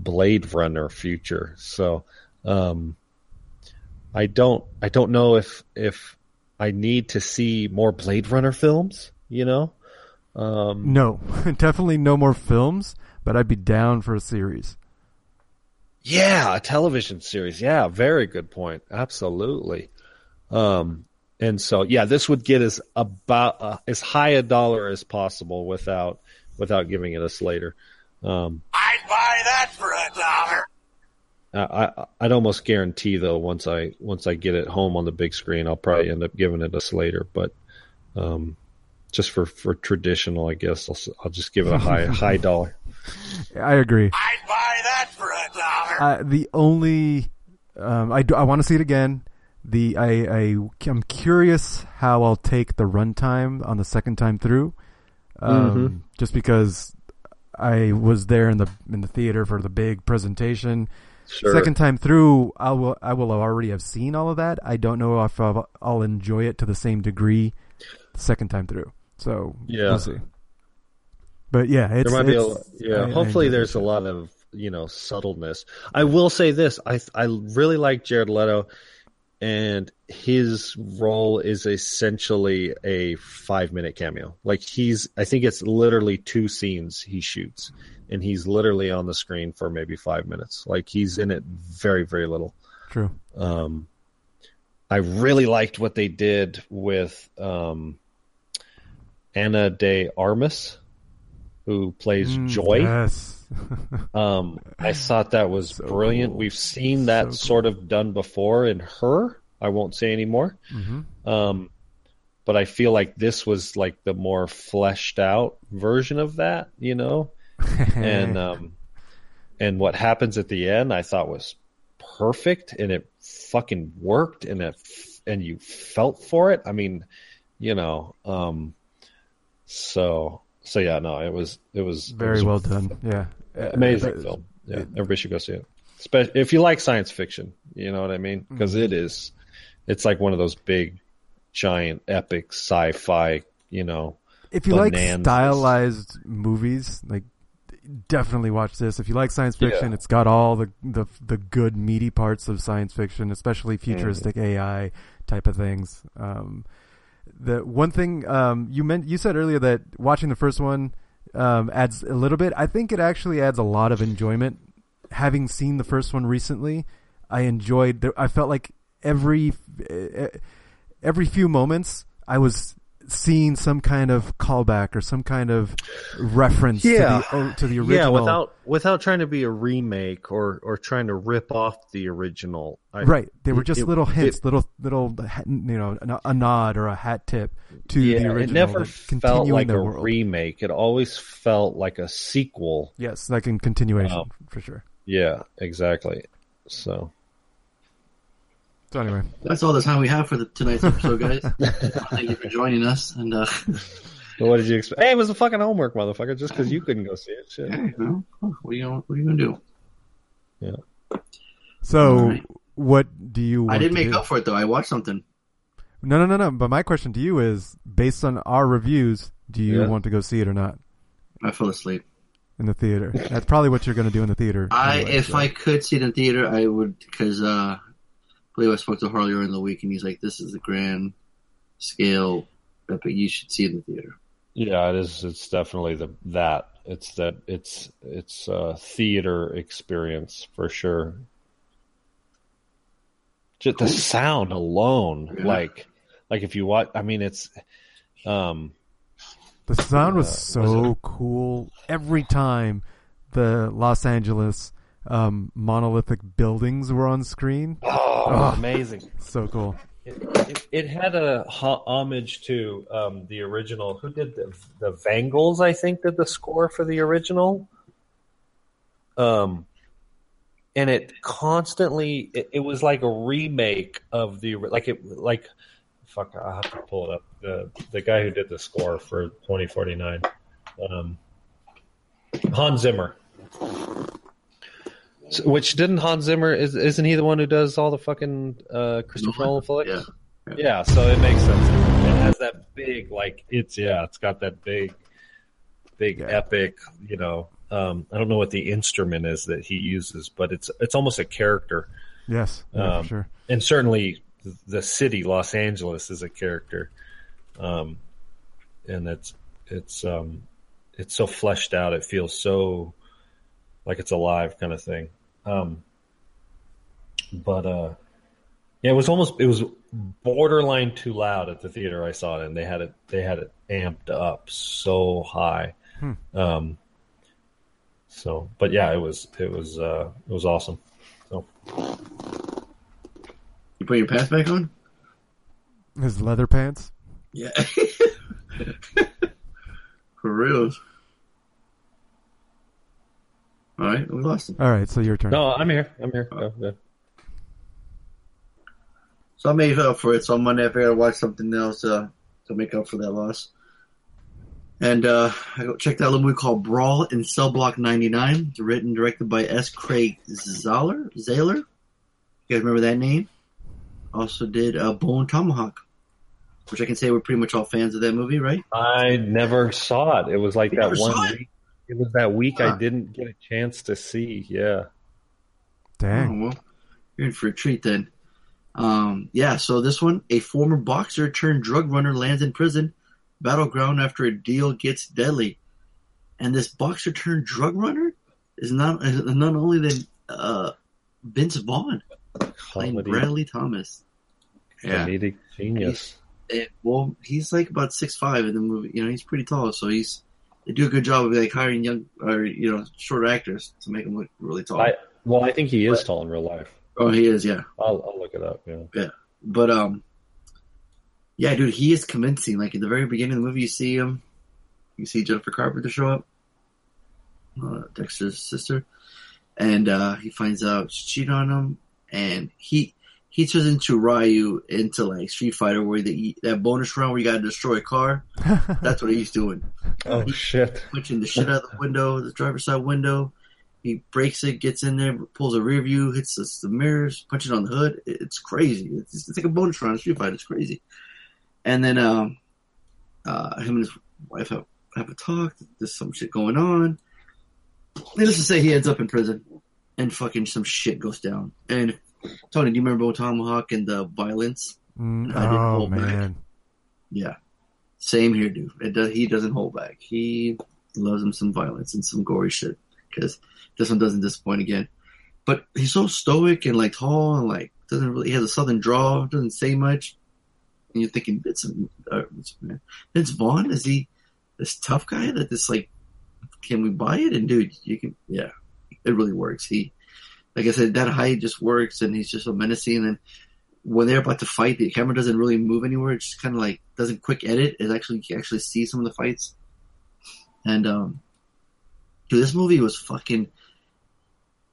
Blade Runner future. So um, I don't I don't know if if I need to see more Blade Runner films. You know, um, no, definitely no more films, but I'd be down for a series. Yeah, a television series. Yeah, very good point. Absolutely. Um, and so, yeah, this would get us about uh, as high a dollar as possible without without giving it a Slater. Um, I'd buy that for a dollar. I, I I'd almost guarantee though once I once I get it home on the big screen, I'll probably end up giving it a Slater. But um, just for for traditional, I guess I'll s- I'll just give it a high high dollar. I agree. I'd buy that for a dollar. Uh, the only um, I do, I want to see it again. The I, I I'm curious how I'll take the runtime on the second time through, um, just because I was there in the in the theater for the big presentation. Sure. Second time through, I will I will already have seen all of that. I don't know if I'll, I'll enjoy it to the same degree the second time through. So Yeah. we'll see. But yeah, it's there might be a yeah. I- I hopefully, enjoyed there's it. a lot of you know subtleness. I will say this: I I really like Jared Leto, and his role is essentially a five minute cameo. Like he's, I think it's literally two scenes he shoots, and he's literally on the screen for maybe five minutes. Like he's in it very very little. True. Um, I really liked what they did with um, Ana de Armas, who plays Mm, Joy. Yes. Um, I thought that was So brilliant. cool. We've seen that So cool. sort of done before in her. I won't say anymore. hmm Um, but I feel like this was like the more fleshed out version of that, you know? and um and what happens at the end I thought was perfect, and it fucking worked, and it and you felt for it. I mean, you know, um, so so yeah, no, it was it was it Very was well done. Yeah. Amazing Uh, film. Yeah, everybody should go see it. Spe- if you like science fiction, you know what I mean, because Mm-hmm. is, it's like one of those big, giant, epic sci-fi. You know, If you like Bonanzas. stylized movies, like definitely watch this. If you like science fiction, Yeah. it's got all the, the the good meaty parts of science fiction, especially futuristic Mm-hmm. AI type of things. Um, the one thing um, you meant you said earlier that watching the first one um, adds a little bit. I think it actually adds a lot of enjoyment. Having seen the first one recently, I enjoyed. The, I felt like every eh, every few moments I was seeing some kind of callback or some kind of reference Yeah. to the to the original. yeah, without without trying to be a remake or or trying to rip off the original. I, right. They were just it- little hints, it- little little you know a, a nod or a hat tip to yeah, the original. it never like, felt like a world. remake. It always felt like a sequel. yes, like in continuation Wow. for sure. Yeah, exactly. So So anyway, That's all the time we have for the, tonight's episode, guys. Thank you for joining us. And uh, So what did you expect? Hey, it was a fucking homework, motherfucker. Just because you couldn't go see it, shit. hey, well, what are you gonna, what are you gonna do? Yeah. So All right. what do you? Want I did to make do? up for it though. I watched something. No, no, no, no. But my question to you is, based on our reviews, do you Yeah. want to go see it or not I fell asleep. in the theater? That's probably what you're going to do in the theater. I anyway, if so. I could see it in theater, I would because uh, I believe I spoke to Harley earlier in the week, and he's like, "This is a grand scale epic. You should see in the theater." Yeah, it is. It's definitely the that. It's that. It's it's a theater experience for sure. Just the sound alone, Yeah. like like if you watch. I mean, it's um The sound was Uh, so was cool every time the Los Angeles um, monolithic buildings were on screen. oh, Oh. amazing. So cool. It, it, it had a ho- homage to um, the original. Who did the the Vangelis? I think did the score for the original. Um, and it constantly it, it was like a remake of the like it like fuck. I have to pull it up. The the guy who did the score for twenty forty nine, um, Hans Zimmer. So- Which didn't Hans Zimmer is isn't he the one who does all the fucking uh, Christopher Nolan flicks? Yeah. Yeah, so it makes sense. It has that big, like it's yeah, it's got that big, big Yeah. epic. You know, um, I don't know what the instrument is that he uses, but it's it's almost a character, Yes, yeah, Um, for sure. and certainly the city Los Angeles is a character, um, and it's it's um, it's so fleshed out. It feels so like it's alive, kind of thing. Um, but uh, yeah, it was almost it was borderline too loud at the theater I saw it in. They had it they had it amped up so high. Hmm. Um, so, but yeah, it was it was uh, it was awesome. So You put your pants back on? His leather pants. Yeah. For reals. All right, we lost him. All right, so your turn. no, I'm here. I'm here. Go, go. So I made up for it. So on Monday, I figured I'd watch something else uh, to make up for that loss. And uh, I go- checked out a little movie called Brawl in Cell Block 99. It's written and directed by S. Craig Zahler. Zahler? You guys remember that name? Also did uh, Bone Tomahawk, which I can say we're pretty much all fans of that movie, right? I never saw it. It was like You that never saw one it? was that week Huh. I didn't get a chance to see. Yeah. Dang. Oh, well, you're in for a treat then. Um, yeah, so this one, a former boxer turned drug runner lands in prison, battleground after a deal gets deadly. And this boxer turned drug runner is not is none only than uh, Vince Vaughn playing Comedy, Bradley Thomas. Yeah, comedic genius. it, well, he's like about six five in the movie. You know, he's pretty tall, so he's they do a good job of like hiring young or you know short actors to make him look really tall. I well, I think he is tall in real life. oh, he is, yeah. I'll, I'll look it up. Yeah, yeah. But um, yeah, dude, he is convincing. Like at the very beginning of the movie, you see him, you see Jennifer Carpenter show up, uh, Dexter's sister, and uh, he finds out she cheated on him, and he he turns into Ryu into like Street Fighter, where the that bonus round where you got to destroy a car. That's what he's doing, Oh shit! punching the shit out of the window, the driver's side window. He breaks it, gets in there, pulls a rear view, hits the, the mirrors, punches on the hood. It- It's crazy. It's, it's like a bonus round in Street Fighter. It's crazy. And then um, uh, him and his wife have, have a talk. There's some shit going on. Needless to say, he ends up in prison, and fucking some shit goes down. And Tony, do you remember Tomahawk and the violence? Mm, I didn't oh hold back. man, Yeah, same here, dude. It does, he doesn't hold back. He loves him some violence and some gory shit because this one doesn't disappoint again. But he's so stoic and like tall and like doesn't really. He has a southern draw. Doesn't say much. And you're thinking Vince, uh, Vince Vaughn is he this tough guy that this like can we buy it? And dude, you can yeah, it really works. He like I said, that height just works, and he's just so menacing. And when they're about to fight, the camera doesn't really move anywhere. It just kind of like doesn't quick edit. It actually you can actually see some of the fights. And um, dude, this movie was fucking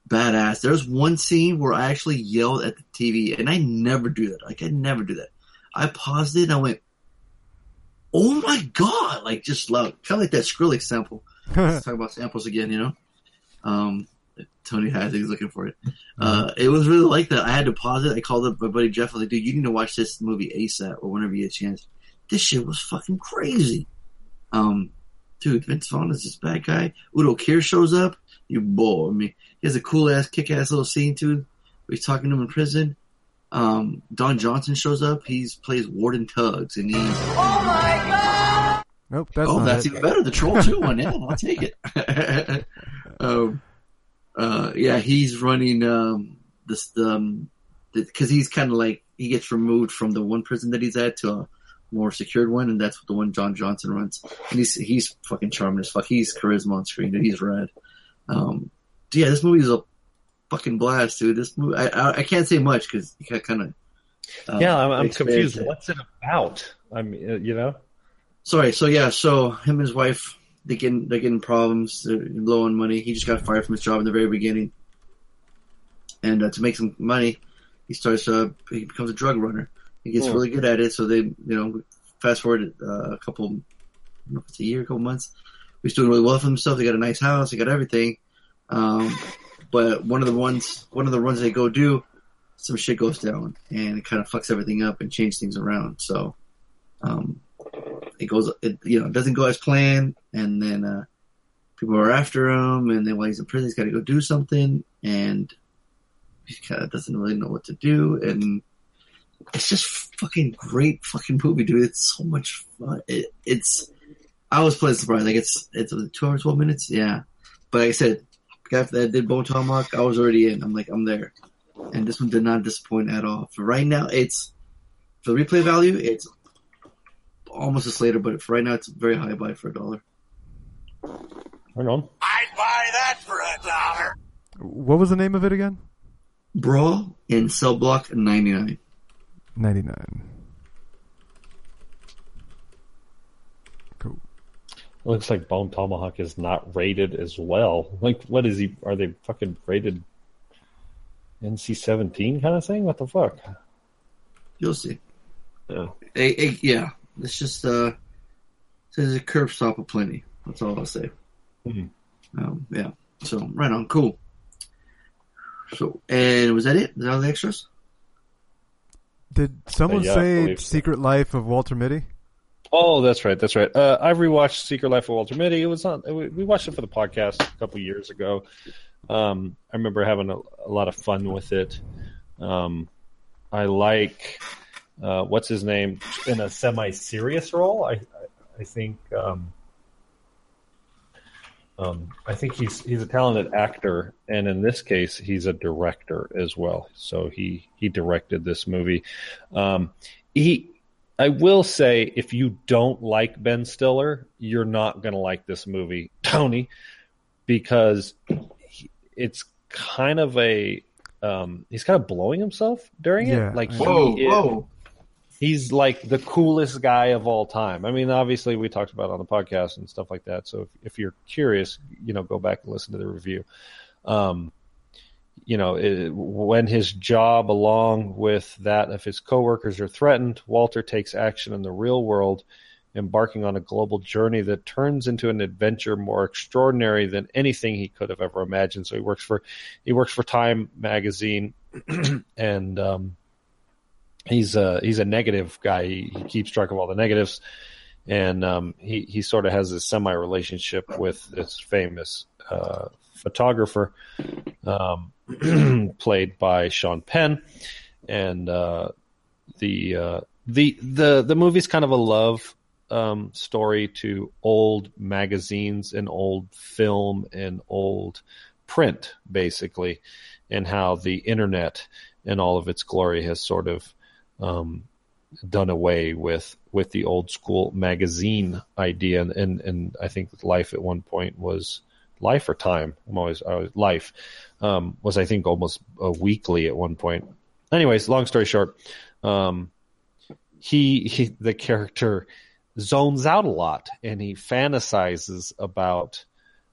badass. There's one scene where I actually yelled at the TV, and I never do that. Like I never do that. I paused it and I went, "Oh my god!" Like just loud, kind of like that Skrillex sample. Let's talk about samples again, you know. Um, Tony has it. He's looking for it. Uh, it was really like that. I had to pause it. I called up my buddy Jeff. I was like, dude, you need to watch this movie ASAP or whenever you get a chance. This shit was fucking crazy. Um, dude, Vince Vaughn is this bad guy. Udo Kier shows up. You bore me. He has a cool ass, kick ass little scene too. Where he's talking to him in prison. Um, Don Johnson shows up. He's plays Warden Tuggs, and he's nope. That's oh, not that's it. even better. The Troll Two one. Yeah, I'll take it. um, uh, yeah, he's running um, this um, because he's kind of like he gets removed from the one prison that he's at to a more secured one, and that's the one John Johnson runs. And he's he's fucking charming as fuck. He's charisma on screen, dude. He's rad. Um, yeah, this movie is a fucking blast, dude. This movie, I I, I can't say much because you kind of. Uh, yeah, I'm, I'm confused. it. What's it about? I mean, uh, you know. Sorry. So yeah. So him and his wife, they getting they're getting problems. They're low on money. He just got fired from his job in the very beginning, and uh, to make some money, he starts. Uh, he becomes a drug runner. He gets Hmm. really good at it. So they, you know, fast forward uh, a couple, know it's a year, a couple months. He's doing really well for himself. They got a nice house. They got everything. Um, but one of the ones, one of the runs they go do, some shit goes down and it kind of fucks everything up and changes things around. So, um, it goes, it, you know, it doesn't go as planned, and then uh, people are after him, and then while he's in prison, he's got to go do something, and he kind of doesn't really know what to do, and it's just fucking great fucking movie, dude. It's so much fun. It, it's, I was pleasantly surprised. Like it's, it's two hours twelve minutes, yeah. But like I said, after that did Bone Tomahawk, I was already in. I'm like, I'm there, and this one did not disappoint at all. For right now, it's for the replay value, it's almost a Slater, but for right now, it's very high buy for a dollar. Hang on. I'd buy that for a dollar. What was the name of it again? Brawl in Cell Block 99. Ninety nine. Cool. It Looks like Bone Tomahawk is not rated as well. Like, what is he? Are they fucking rated NC-17 kind of thing? What the fuck? You'll see. Yeah. Yeah, it's just uh, there's a curb stop aplenty. That's all I'll say. Mhm. Um, yeah. So right on, cool. So and was that it? Is that all the extras? Did someone Uh, yeah, say believe so. Secret Life of Walter Mitty? Oh, that's right. That's right. Uh, I've rewatched Secret Life of Walter Mitty. It was on. We we watched it for the podcast a couple years ago. Um, I remember having a, a lot of fun with it. Um, I like uh, what's his name in a semi-serious role. I I, I think um, um, I think he's he's a talented actor, and in this case, he's a director as well. So he he directed this movie. Um, he I will say, if you don't like Ben Stiller, you're not going to like this movie, Tony, because he, it's kind of a um, he's kind of blowing himself during Yeah, it. Like I he Whoa, is- whoa! He's like the coolest guy of all time. I mean, obviously we talked about it on the podcast and stuff like that. So if, if you're curious, you know, go back and listen to the review. Um, you know, it, when his job, along with that of his coworkers, are threatened, Walter takes action in the real world, embarking on a global journey that turns into an adventure more extraordinary than anything he could have ever imagined. So he works for he works for Time magazine, and um, he's a he's a negative guy. He, he keeps track of all the negatives, and um, he he sort of has a semi relationship with this famous uh, photographer, um, played by Sean Penn, and uh, the uh, the the the movie's kind of a love um, story to old magazines and old film and old print, basically, and how the internet and all of its glory has sort of um, done away with with the old school magazine idea, and and, and I think Life at one point was Life or Time. I'm always, always Life um, was I think almost a weekly at one point. Anyways, long story short, um, he, he the character zones out a lot and he fantasizes about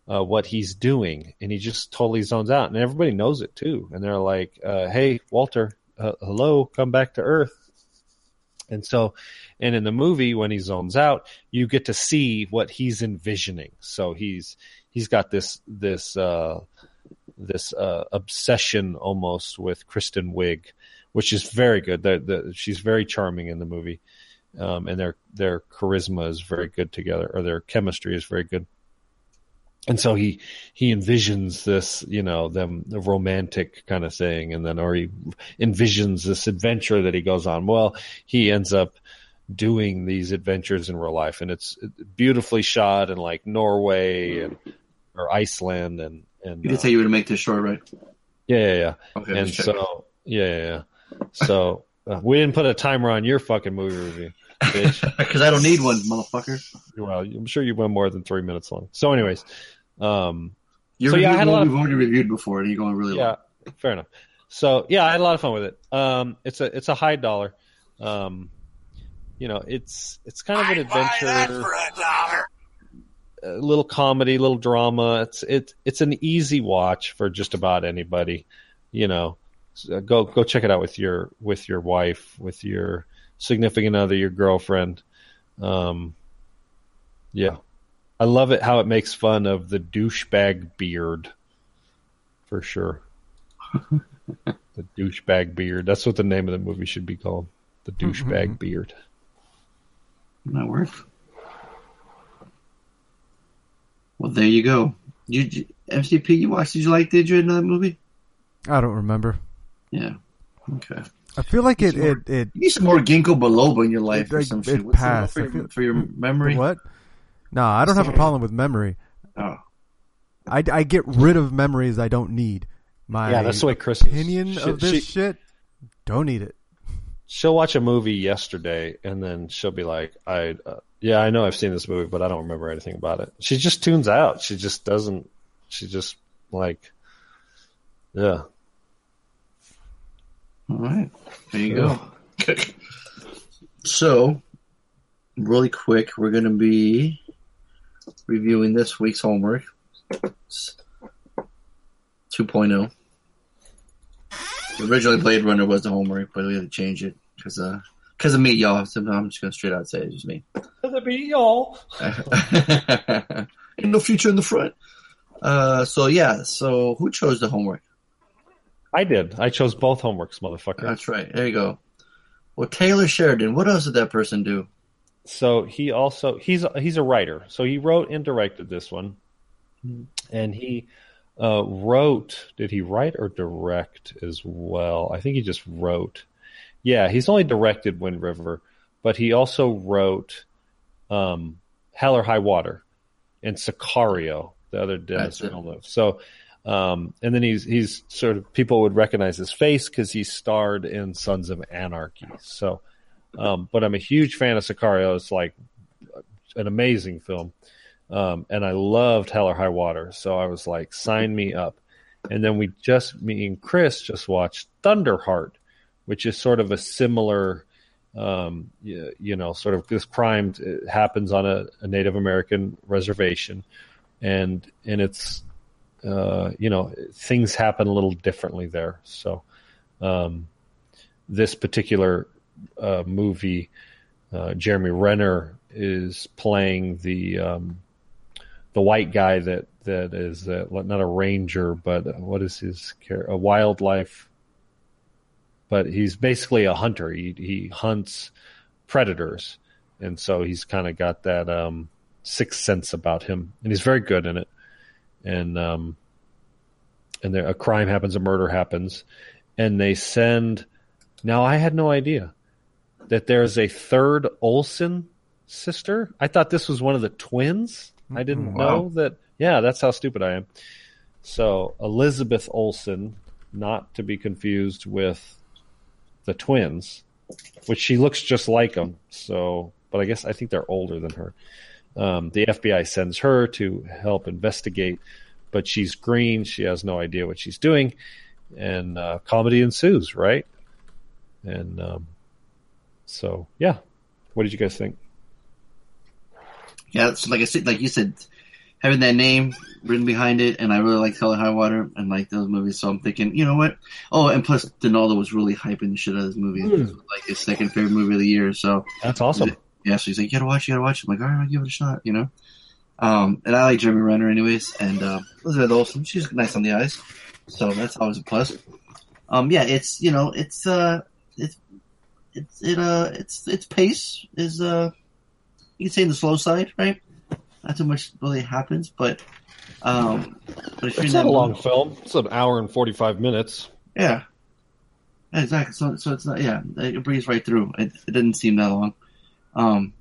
uh, what he's doing and he just totally zones out and everybody knows it too and they're like uh, hey walter uh, hello come back to earth. And so and in the movie when he zones out you get to see what he's envisioning. So he's he's got this this uh, this uh, obsession almost with Kristen Wiig which is very good. The, the, she's very charming in the movie. Um, and their their charisma is very good together, or their chemistry is very good. And so he he envisions this, you know, them the romantic kind of thing, and then or he envisions this adventure that he goes on. Well, he ends up doing these adventures in real life, and it's beautifully shot in like Norway and or Iceland, and and You did uh, say you would make this short, right? yeah, yeah, yeah. Okay, and so yeah, yeah, yeah. So uh, we didn't put a timer on your fucking movie review, bitch. Because I don't need one, motherfucker. well, I'm sure you went more than three minutes long. So, anyways, um, You're so yeah, I had a lot. Of, we've already reviewed before, and you're going really yeah, long. fair enough. So, yeah, I had a lot of fun with it. Um, it's a it's a high dollar. Um, you know, it's it's kind of an adventure, a little comedy, a little drama. It's it's it's an easy watch for just about anybody. You know, So go go check it out with your with your wife, with your significant other, your girlfriend. Um, yeah, I love it how it makes fun of the douchebag beard, for sure. the douchebag beard. That's what the name of the movie should be called. The mm-hmm. douchebag beard. That work. Well, there you go. You, you MCP, you watched? Did you like? Did you in that movie? I don't remember. Yeah. Okay. I feel like it Sure. it it You need some more ginkgo biloba in your life It- or some it shit. What's passed. for, I your, for your memory? what? No, I don't have a problem with memory. Oh, I, I get rid of memories I don't need. My Yeah, that's the way Chris opinion She- of this she- shit. Don't need it. she'll watch a movie yesterday and then she'll be like, "I, uh, yeah, I know I've seen this movie, but I don't remember anything about it." She just tunes out. She just doesn't. She just like, yeah. all right. There you go. so, really quick, we're going to be reviewing this week's homework. It's 2.0. Originally, Blade Runner was the homework, but we had to change it because uh, cause of me, y'all. So I'm just going to straight out say it's just me. That'd be y'all. Ain't no future in the front. Uh, so yeah. So who chose the homework? I did. I chose both homeworks, motherfucker. That's right. There you go. Well, Taylor Sheridan. What else did that person do? So he also he's he's a writer. So he wrote and directed this one, and he uh, wrote. Did he write or direct as well? I think he just wrote. Yeah, he's only directed Wind River, but he also wrote um, Hell or High Water and Sicario, the other Denis. Villeneuve. So. Um, and then he's he's sort of people would recognize his face because he starred in Sons of Anarchy. So, um, but I'm a huge fan of Sicario. It's like an amazing film. Um, and I loved Hell or High Water. So I was like, sign me up. And then we just, me and Chris just watched Thunderheart, which is sort of a similar, um, you, you know, sort of this crime uh, happens on a, a Native American reservation. And, and it's, uh, you know, things happen a little differently there. So, um, this particular uh, movie, uh, Jeremy Renner is playing the um, the white guy that that is uh, not a ranger, but uh, what is his care? A wildlife, but he's basically a hunter. He he hunts predators, and so he's kind of got that um, sixth sense about him, and he's very good in it. And um, and there, a crime happens, a murder happens, and they send. Now I had no idea that there's a third Olsen sister. I thought this was one of the twins. I didn't Wow. know that. Yeah, that's how stupid I am. So Elizabeth Olsen, not to be confused with the twins, which she looks just like them. So, but I guess I think they're older than her. Um, the FBI sends her to help investigate, but she's green. She has no idea what she's doing, and uh, comedy ensues. Right, and um, so yeah. What did you guys think? Yeah, it's like I said, like you said, having that name written behind it, and I really like Hell or High Water and like those movies. So I'm thinking, you know what? Oh, and plus Donaldo was really hyping the shit out of this movie. Was like his second favorite movie of the year. So That's awesome. yeah, so he's like, you gotta watch, you gotta watch. it. I'm like, all right, I'll give it a shot, you know. Um, and I like Jeremy Renner anyways, and uh, Elizabeth Olsen, she's nice on the eyes, so that's always a plus. Um, yeah, it's you know, it's uh, it's it's it uh, it's its pace is uh, you can say in the slow side, right? Not too much really happens, but um, but if It's not a long mood- film. It's an hour and forty five minutes. yeah. Yeah, exactly. So, so it's not. Yeah, it breezes right through. It, it didn't seem that long. Um,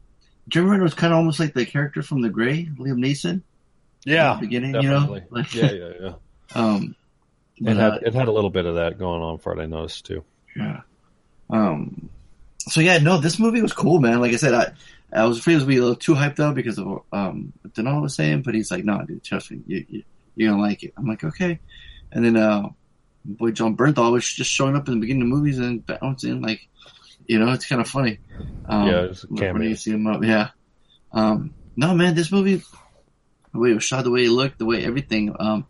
Jeremy Renner was kind of almost like the character from The Grey, Liam Neeson. Yeah, the beginning, definitely. you know. Like, yeah, yeah, yeah. Um, It had uh, it had a little bit of that going on for it. I noticed too. yeah. Um. So yeah, no, this movie was cool, man. Like I said, I I was afraid it was gonna be a little too hyped up because of um what Donald was saying, but he's like, no, dude, trust me, you, you you're gonna like it. I'm like, okay. And then uh, boy, Jon Bernthal was just showing up in the beginning of movies and bouncing like, you know, it's kind of funny. Um, Yeah, it's a cameo. you see him up, yeah. Um, no, man, this movie, the way it was shot, the way it looked, the way everything, um,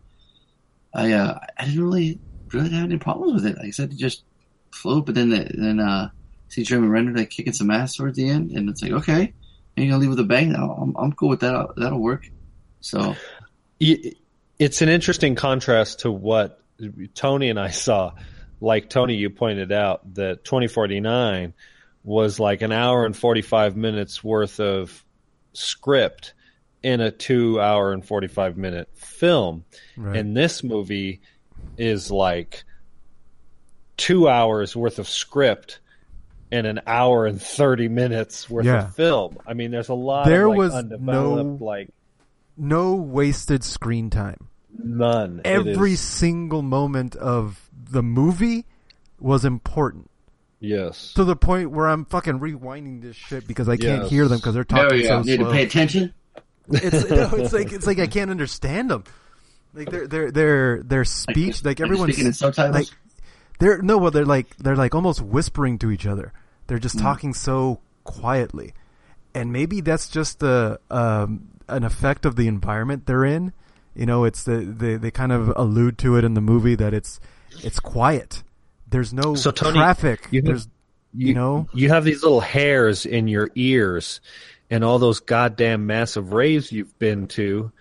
I uh, I didn't really really have any problems with it. Like I said, it just flowed. But then the, then uh, see Jeremy Renner like kicking some ass towards the end, and it's like okay, and you're gonna leave with a bang. Now I'm I'm cool with that. That'll work. So It's an interesting contrast to what Tony and I saw. Like Tony, you pointed out that 2049 was like an hour and 45 minutes worth of script in a two hour and 45 minute film. Right. And this movie is like two hours worth of script and an hour and 30 minutes worth Yeah. of film. I mean, there's a lot There of like was undeveloped, no- like no wasted screen time. none. Every is- single moment of the movie was important yes. to the point where I'm fucking rewinding this shit because I can't Yes. hear them because they're talking oh, so need to pay attention. it's no, it's like it's like I can't understand them. Like their their their their speech, like, like everyone's speaking in subtitles? Like they're no, well they're like they're like almost whispering to each other. They're just talking so quietly, and maybe that's just the um, an effect of the environment they're in. You know, it's the they they kind of allude to it in the movie that it's it's quiet. There's no So, Tony, traffic. you have- There's you know you have these little hairs in your ears, and all those goddamn massive raves you've been to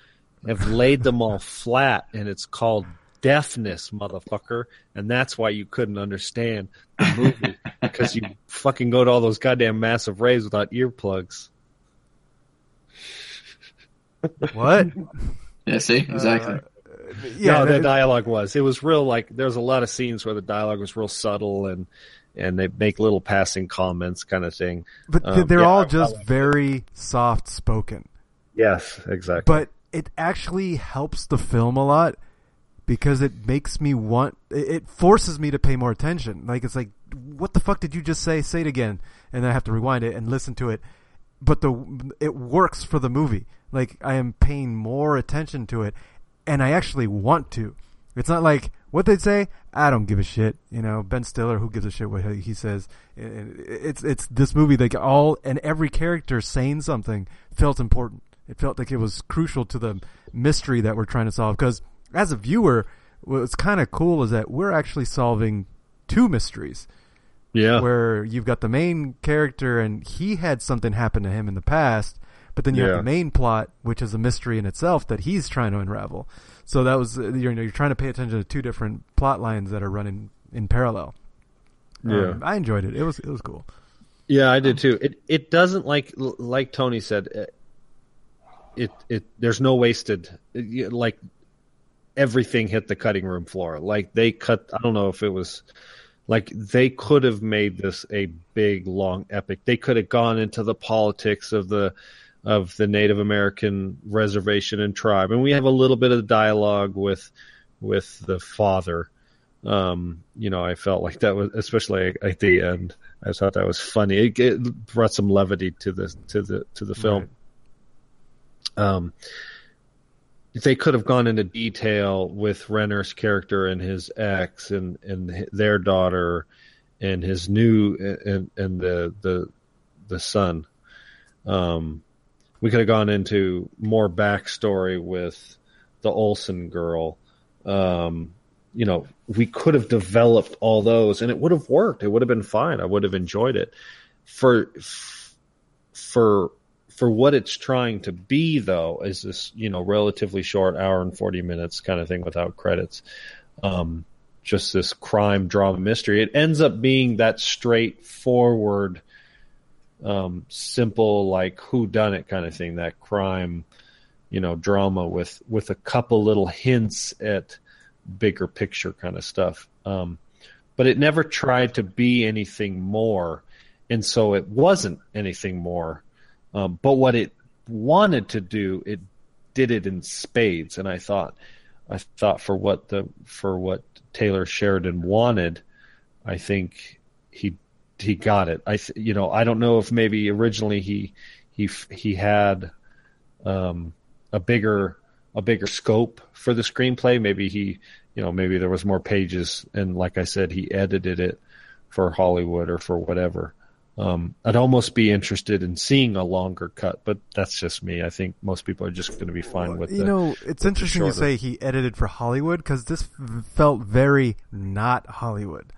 have laid them all flat, and it's called deafness, motherfucker. And that's why you couldn't understand the movie because you fucking go to all those goddamn massive raves without earplugs. what? Yeah, see exactly. Yeah, no, the dialogue was. It was real. Like there's a lot of scenes where the dialogue was real subtle and and they make little passing comments, kind of thing. but um, they're yeah, all I- I just like very soft spoken. Yes, exactly. but it actually helps the film a lot because it makes me want it forces me to pay more attention. Like it's like what the fuck did you just say? Say it again. And i have to rewind it and listen to it. But the it works for the movie. Like i am paying more attention to it and i actually want to. It's not like what they say? I don't give a shit. You know ben stiller who gives a shit what he says. It's it's this movie like all and every character saying something felt important. It felt like it was crucial to the mystery that we're trying to solve. Because as a viewer, what's kind of cool is that we're actually solving two mysteries. Yeah. Where you've got the main character and he had something happen to him in the past, but then you Yeah. have the main plot, which is a mystery in itself that he's trying to unravel. So that was uh, you're, you're trying to pay attention to two different plot lines that are running in parallel. Yeah. Um, I enjoyed it. It was it was cool. Yeah, I did too. It it doesn't like like Tony said. uh, It it there's no wasted. it- Like everything hit the cutting room floor. Like they cut. I don't know if it was like they could have made this a big long epic. They could have gone into the politics of the of the Native American reservation and tribe, and we have a little bit of dialogue with with the father. Um, you know, I felt like that was especially at the end. I thought that was funny. It, it brought some levity to the to the to the film. Um, they could have gone into detail with Renner's character and his ex and and their daughter and his new and and the the the son. Um, we could have gone into more backstory with the Olsen girl. Um, you know, we could have developed all those, and it would have worked. It would have been fine. I would have enjoyed it. For for for what it's trying to be, though, is this you know relatively short hour and forty minutes kind of thing without credits. Um, just this crime drama mystery. It ends up being that straightforward, um, simple like who done it kind of thing. That crime, you know, drama with with a couple little hints at bigger picture kind of stuff. Um, but it never tried to be anything more, and so it wasn't anything more. Um, but what it wanted to do, it did it in spades, and I thought, I thought for what the for what Taylor Sheridan wanted, I think he he got it. I you know I don't know if maybe originally he he he had um, a bigger a bigger scope for the screenplay. Maybe he you know maybe there was more pages, and like I said, he edited it for Hollywood or for whatever. Um, I'd almost be interested in seeing a longer cut, but that's just me. I think most people are just going to be fine with you the, know, it's interesting to say he edited for Hollywood because this felt very not Hollywood.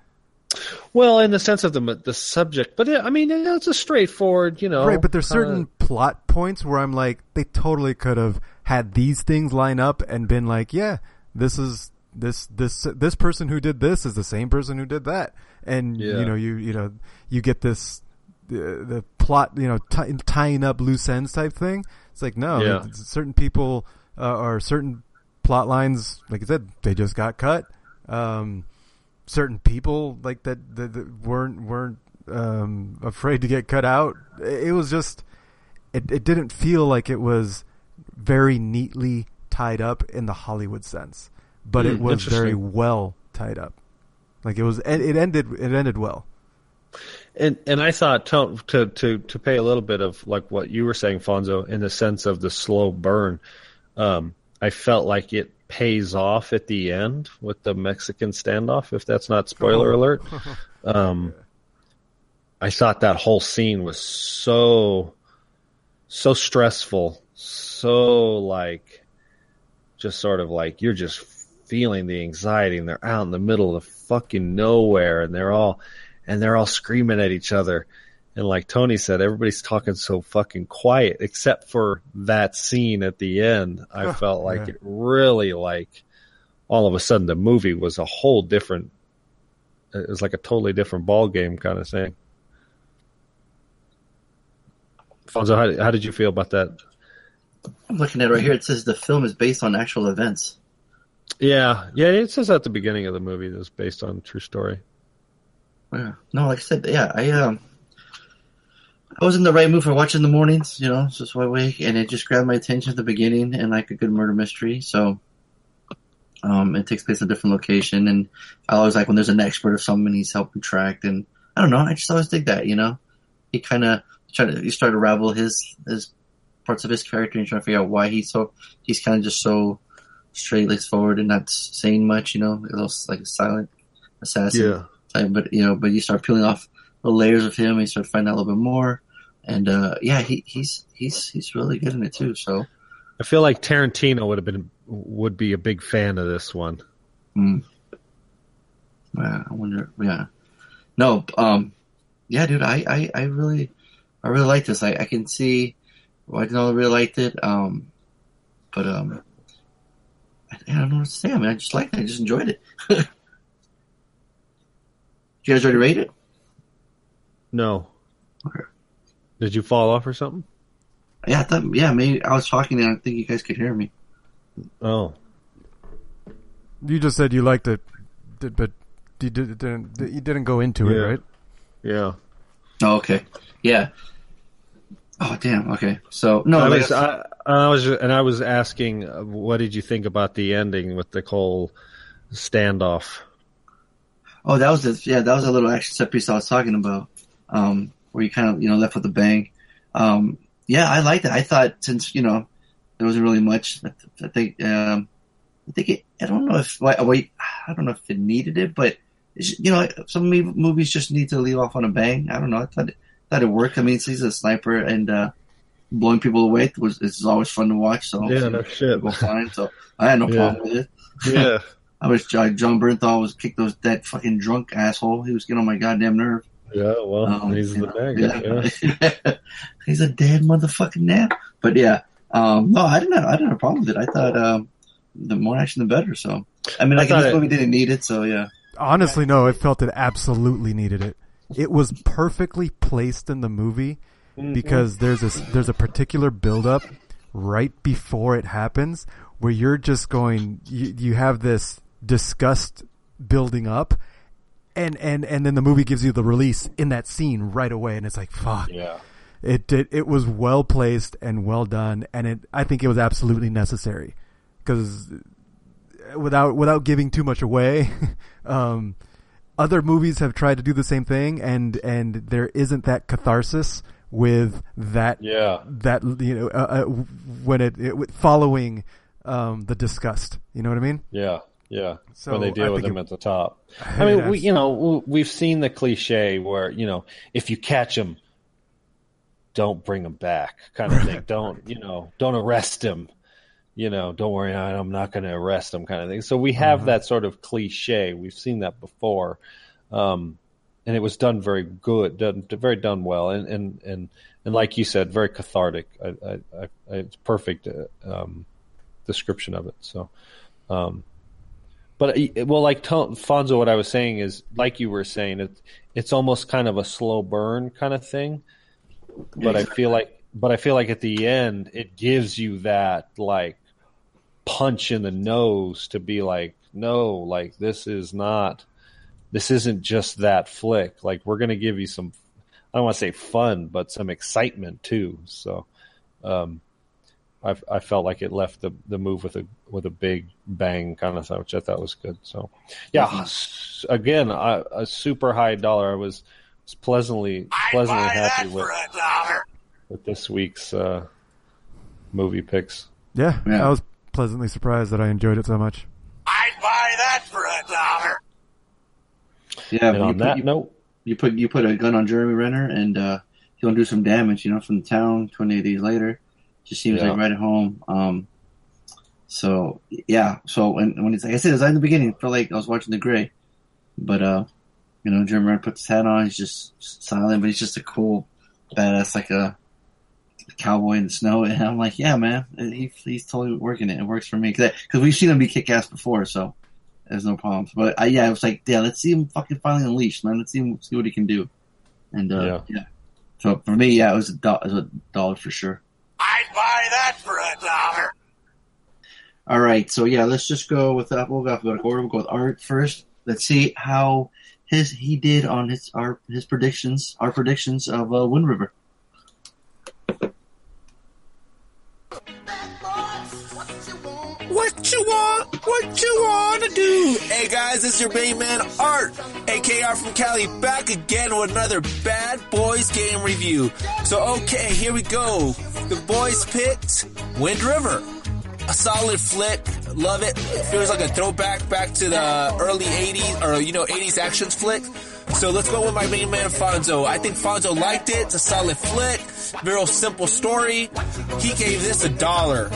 Well, in the sense of the the subject, but it, I mean, it's a straightforward, you know. right, but there's certain plot points where I'm like, they totally could have had these things line up and been like, yeah, this is this this this person who did this is the same person who did that, and Yeah. you know, you you know, you get this the, the plot, you know, t- tying up loose ends type thing. It's like no, Yeah. certain people uh, or certain plot lines, like I said, they just got cut. Um, certain people like that, that, that weren't weren't um, afraid to get cut out. It was just it it didn't feel like it was very neatly tied up in the Hollywood sense, but it Hmm, was very well tied up. Like it was, it it ended it ended well. And and I thought to to to to pay a little bit of like what you were saying, Fonso, in the sense of the slow burn. Um, I felt like it pays off at the end with the Mexican standoff. If that's not spoiler Oh. alert, um, I thought that whole scene was so so stressful, so like just sort of like you're just feeling the anxiety, and they're out in the middle of the fucking nowhere, and they're all and they're all screaming at each other. And like Tony said, everybody's talking so fucking quiet, except for that scene at the end. I felt like yeah. it really like all of a sudden the movie was a whole different. It was like a totally different ball game kind of thing. Fonso, how, how did you feel about that? I'm looking at it right here. It says the film is based on actual events. Yeah, yeah, it says at the beginning of the movie that it was based on a true story. Yeah. No, like I said, yeah, I um, I was in the right mood for watching the mornings, you know, just wide awake, and it just grabbed my attention at the beginning, and like a good murder mystery. So, um, it takes place in a different location, and I always like when there's an expert of something he's helping track, and I don't know, I just always dig that, you know. He kind of try to you start to ravel his his parts of his character and trying to figure out why he's so he's kind of just so straight laced forward and not saying much, you know, a little like a silent assassin but you know, but you start peeling off the layers of him, and you start finding out a little bit more. And uh, yeah, he, he's he's he's really good in it too. So I feel like Tarantino would have been would be a big fan of this one. Hmm. Yeah, I wonder. Yeah, no. Um, yeah, dude. I, I, I really, I really like this. I, I can see why Danilo really liked it. Um, but um, I, I don't know what to say. I mean, I just liked it. I just enjoyed it. Did you guys already rate it? No. Okay. Did you fall off or something? Yeah, I thought. Yeah, maybe I was talking and I think you guys could hear me. Oh, You just said you liked it, but you did- didn't. You didn't go into it, right? yeah. Oh, okay. Yeah. Oh, damn. Okay. So no, I like, was, I, I was, and I was asking, uh, what did you think about the ending with the whole standoff? Oh, that was the yeah, that was a little action set piece I was talking about, um, where you kind of you know left with a bang. Um, yeah, I liked it. I thought since you know there wasn't really much, I, th- I think um, I think it, I don't know if wait, wait, I don't know if it needed it, but it's, you know some movies just need to leave off on a bang. I don't know. I thought it, thought it worked. I mean, he's a sniper and uh, blowing people away was is always fun to watch. So Yeah, no shit. fine. So I had no Yeah. problem with it. Yeah, I was uh, Jon Bernthal was kicked those that fucking drunk asshole. He was getting on my goddamn nerve. yeah. Well, Um, he's the know, bad guy. Yeah. he's a dead motherfucking nap. But yeah, um, no, I didn't. Have, I didn't have a problem with it. I thought um, the more action, the better. So I mean, I like in thought this it- movie didn't need it. So yeah, Honestly, no. It felt it absolutely needed it. It was perfectly placed in the movie because there's a there's a particular build up right before it happens where you're just going. You, you have this disgust building up. And, and, and then the movie gives you the release in that scene right away, and it's like, fuck. yeah. It did. It was well placed and well done, and it. I think it was absolutely necessary because without without giving too much away, um, other movies have tried to do the same thing, and and there isn't that catharsis with that Yeah. that you know uh, uh, when it, it following um, the disgust. You know what I mean? Yeah, yeah. So, when they I deal with think him it- at the top. I mean, we, you know, we- we've seen the cliche where you know, if you catch him, don't bring him back, kind of thing. don't you know? Don't arrest him. You know, don't worry, I- I'm not going to arrest him, kind of thing. So we have that sort of cliche. We've seen that before, um, and it was done very good, done very done well, and and and and like you said, very cathartic. I, I, I, it's perfect uh, um, description of it. So. Um, but well, like Fonso, what I was saying is, like you were saying, it, it's almost kind of a slow burn kind of thing. But I feel like, but I feel like at the end, it gives you that like punch in the nose to be like, no, like this is not, this isn't just that flick. Like we're gonna give you some, I don't want to say fun, but some excitement too. So, um, I, I felt like it left the, the move with a with a big bang kind of thing, which I thought was good. So, yeah, s- again, I, a super high dollar. I was, was pleasantly pleasantly happy with with this week's uh, movie picks. Yeah, Yeah. I was pleasantly surprised that I enjoyed it so much. I'd buy that for a dollar. yeah. And you on put, that you, note, you put you put a gun on Jeremy Renner, and uh, he'll do some damage. You know, from the town. Twenty days later, just seems Yeah. like right at home. Um, so yeah. So when when it's like I said, it was like in the beginning. I felt like I was watching The Grey, but uh, you know, Jeremy Renner puts his hat on. He's just silent, but he's just a cool badass, like a cowboy in the snow. And I'm like, yeah, man, he, he's totally working it. It works for me because we've seen him be kick ass before, so there's no problems. But I, yeah, I was like, yeah, let's see him fucking finally unleashed, man. Let's see him see what he can do. And uh, Yeah. yeah. So for me, yeah, it was a, do- it was a dollar for sure. I'd buy that for a dollar. All right, so yeah, let's just go with that. We'll go with order. We'll go with Art first. Let's see how his he did on his our his predictions, our predictions of uh, Wind River. What you want to do? Hey guys, is your main man Art, AKR from Cali, back again with another Bad Boys game review. So okay, here we go. The boys picked Wind River. A solid flick. Love it. It feels like a throwback back to the early 80s, or you know, 80s actions flick. So let's go with my main man Fonso. I think Fonso liked it. It's a solid flick. Real simple story. He gave this a dollar.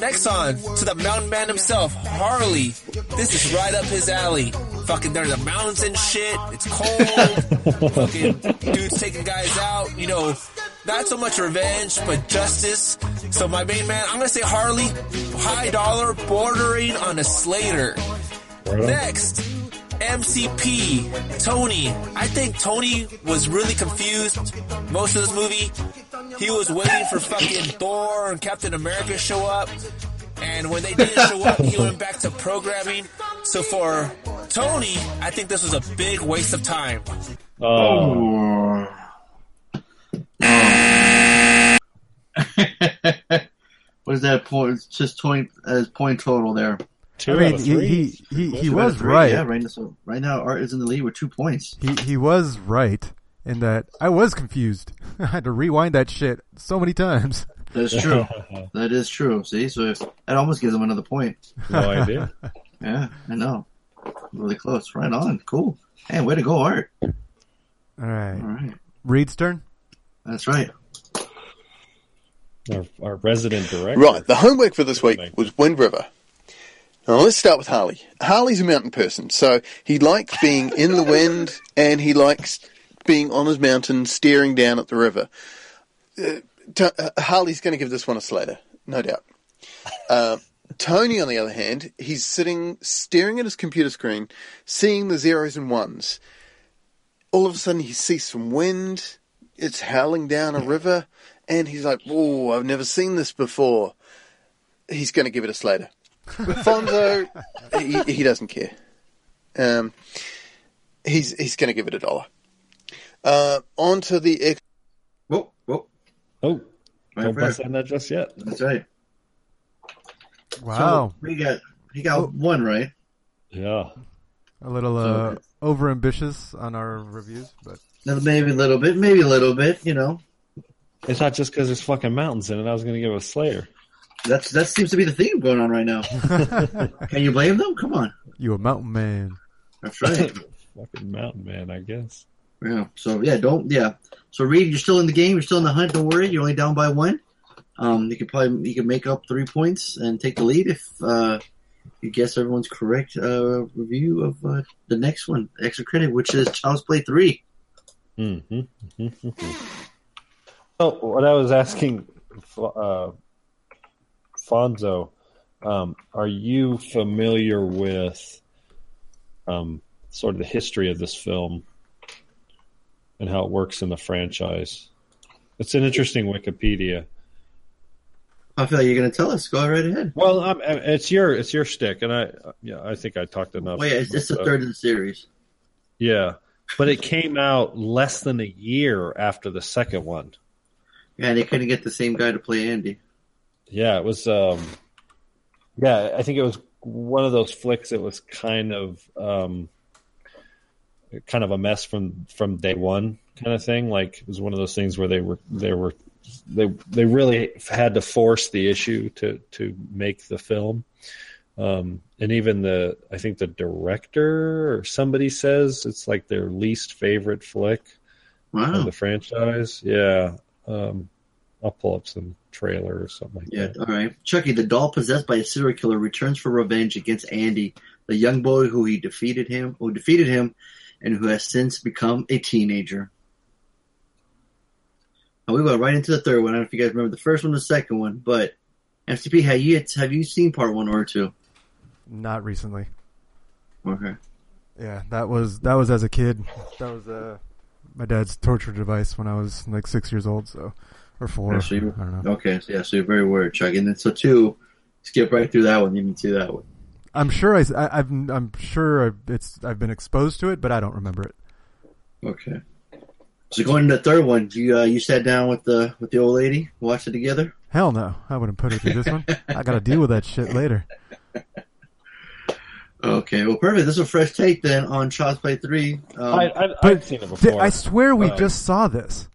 Next on to the mountain man himself, Harley. This is right up his alley. Fucking there's the mountains and shit. It's cold. Fucking dudes taking guys out. You know, not so much revenge, but justice. So my main man, I'm gonna say Harley, high dollar, bordering on a Slater. Next, MCP, Tony. I think Tony was really confused most of this movie. He was waiting for fucking Thor and Captain America to show up. And when they didn't show up, he went back to programming. So for Tony, I think this was a big waste of time. Oh, what is that point? It's just point as uh, point total there. two I mean, he he he, he Two out of was right. Yeah, right now, so right now Art is in the lead with two points. He he was right in that I was confused. I had to rewind that shit so many times. That's true. that is true. See, so if, that almost gives him another point. no idea. Yeah, I know. Really close. Right on. Cool. Hey, way to go, Art. All right, All right. Reed's turn. That's right. Our, our resident director. Right, the homework for this week was Wind River. Now let's start with Harley. Harley's a mountain person, so he likes being in the wind and he likes being on his mountain staring down at the river. Uh, to, uh, Harley's going to give this one a Slater, no doubt. Uh, Tony, on the other hand, he's sitting staring at his computer screen, seeing the zeros and ones. All of a sudden, he sees some wind. It's howling down a river, and he's like, "Oh, I've never seen this before." He's going to give it a Slater. Fonso, he, he doesn't care. Um, he's he's going to give it a dollar. Uh, on to the ex- Whoa, whoa. Oh, Right don't there. bust on that just yet. That's right. Wow, So we got he got Oh. one right. Yeah. a little uh, over ambitious on our reviews, but Maybe a little bit, maybe a little bit. You know, It's not just because there's fucking mountains in it. I was going to give a Slater. that's that seems to be the theme going on right now. Can you blame them? Come on. you a mountain man. That's right. fucking mountain man, I guess. Yeah. So yeah, don't yeah. So Reed, you're still in the game. You're still in the hunt. Don't worry. You're only down by one. Um, you could probably you could make up three points and take the lead if uh, you guess everyone's correct uh, review of uh, the next one, extra credit, which is Child's Play three. Mm-hmm. so what I was asking, uh, Fonso, um, are you familiar with um, sort of the history of this film and how it works in the franchise? It's an interesting Wikipedia. I feel like you're going to tell us. Go right ahead. Well, um, it's your it's your stick, and I yeah I think I talked enough. Wait, it's, it's the third of the series. Yeah, but it came out less than a year after the second one. Yeah, and they couldn't get the same guy to play Andy. Yeah, it was. Um, yeah, I think it was one of those flicks. that was kind of, um, kind of a mess from from day one, kind of thing. Like it was one of those things where they were they were they they really had to force the issue to to make the film. Um, and even the I think the director or somebody says it's like their least favorite flick Wow. of the franchise. Yeah. Um, I'll pull up some trailer or something like Yeah, that. all right. Chucky, the doll possessed by a serial killer, returns for revenge against Andy, the young boy who he defeated him, who defeated him, and who has since become a teenager. And we went right into the third one. I don't know if you guys remember the first one, the second one, but MCP, have you have you seen part one or two? Not recently. Okay. Yeah, that was that was as a kid. That was uh, my dad's torture device when I was like six years old, so or four. Yeah, so I don't know. Okay, so yeah, so you're very aware, Chucky. And then so two, skip right through that one. You didn't see that one. I'm sure I, I, have I'm sure I've, it's I've been exposed to it, but I don't remember it. Okay. So going to the third one, you uh, you sat down with the with the old lady, watched it together. Hell no, I wouldn't put her through this one. I got to deal with that shit later. Okay, well, perfect. This is a fresh take then on Child's Play three. Um, I, I, I've seen it Th- before. I swear we Um, just saw this.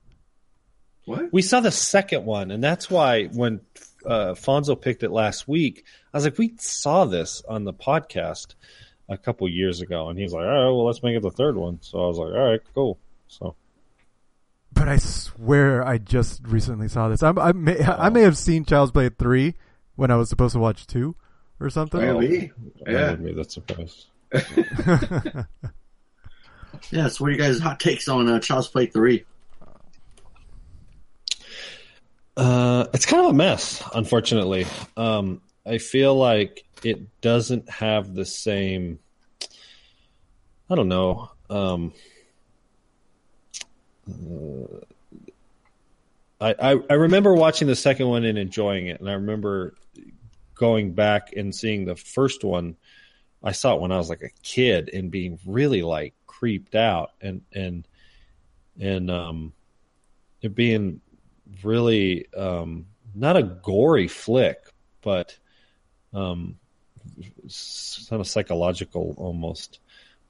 what? we saw the second one, and that's why when uh, Fonso picked it last week, I was like, we saw this on the podcast a couple years ago, and he's like, all right, well, let's make it the third one. So I was like, all right, cool. So But I swear I just recently saw this. I'm, I may I may have seen Child's Play three when I was supposed to watch two or something. Maybe. I Yeah. would be that surprised. Yeah, so what are you guys' hot takes on uh, Child's Play 3? Uh, it's kind of a mess, unfortunately. Um, I feel like it doesn't have the same. I don't know. Um, uh, I, I I remember watching the second one and enjoying it, and I remember going back and seeing the first one. I saw it when I was like a kid and being really like creeped out and and and um it being really um not a gory flick but um kind of psychological almost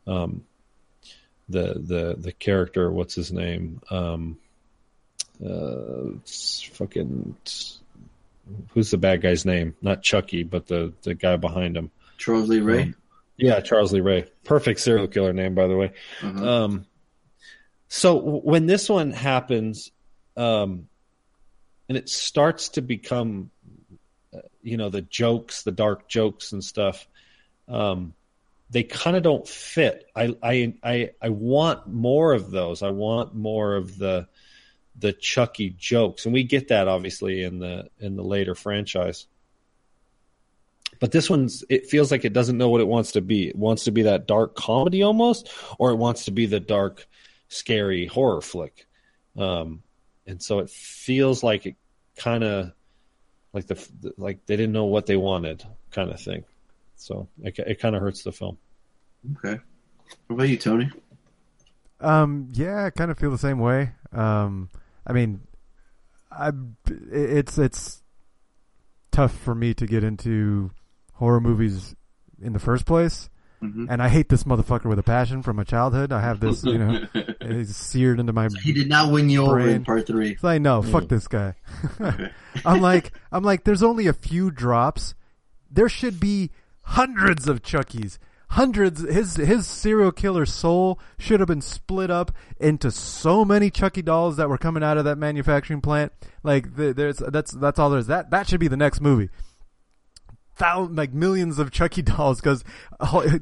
um the the the character what's his name um uh fucking who's the bad guy's name not chucky but the the guy behind him Charles Lee Ray? Um, yeah, Charles Lee Ray. Perfect serial killer name, by the way. Uh-huh. Um, so when this one happens, um, and it starts to become, uh, you know, the jokes, the dark jokes and stuff, um, they kind of don't fit. I, I, I, I want more of those. I want more of the, the Chucky jokes, and we get that obviously in the in the later franchise. But this one's it feels like it doesn't know what it wants to be. It wants to be that dark comedy almost, or it wants to be the dark, scary horror flick. Um, and so it feels like it kind of like the like they didn't know what they wanted, kind of thing. So it, it kind of hurts the film. Okay. What about you, Tony? Um, yeah, I kind of feel the same way. Um, I mean, I it's it's tough for me to get into horror movies in the first place, Mhm. and I hate this motherfucker with a passion from my childhood. I have this, you know, it's seared into my. He did not win you over in Brain. part three. It's like, no, fuck this guy. I'm like, I'm like, there's only a few drops. There should be hundreds of Chuckies. Hundreds. His his serial killer soul should have been split up into so many Chucky dolls that were coming out of that manufacturing plant. Like, the, there's that's that's all there's. That that should be the next movie. Like millions of Chucky dolls because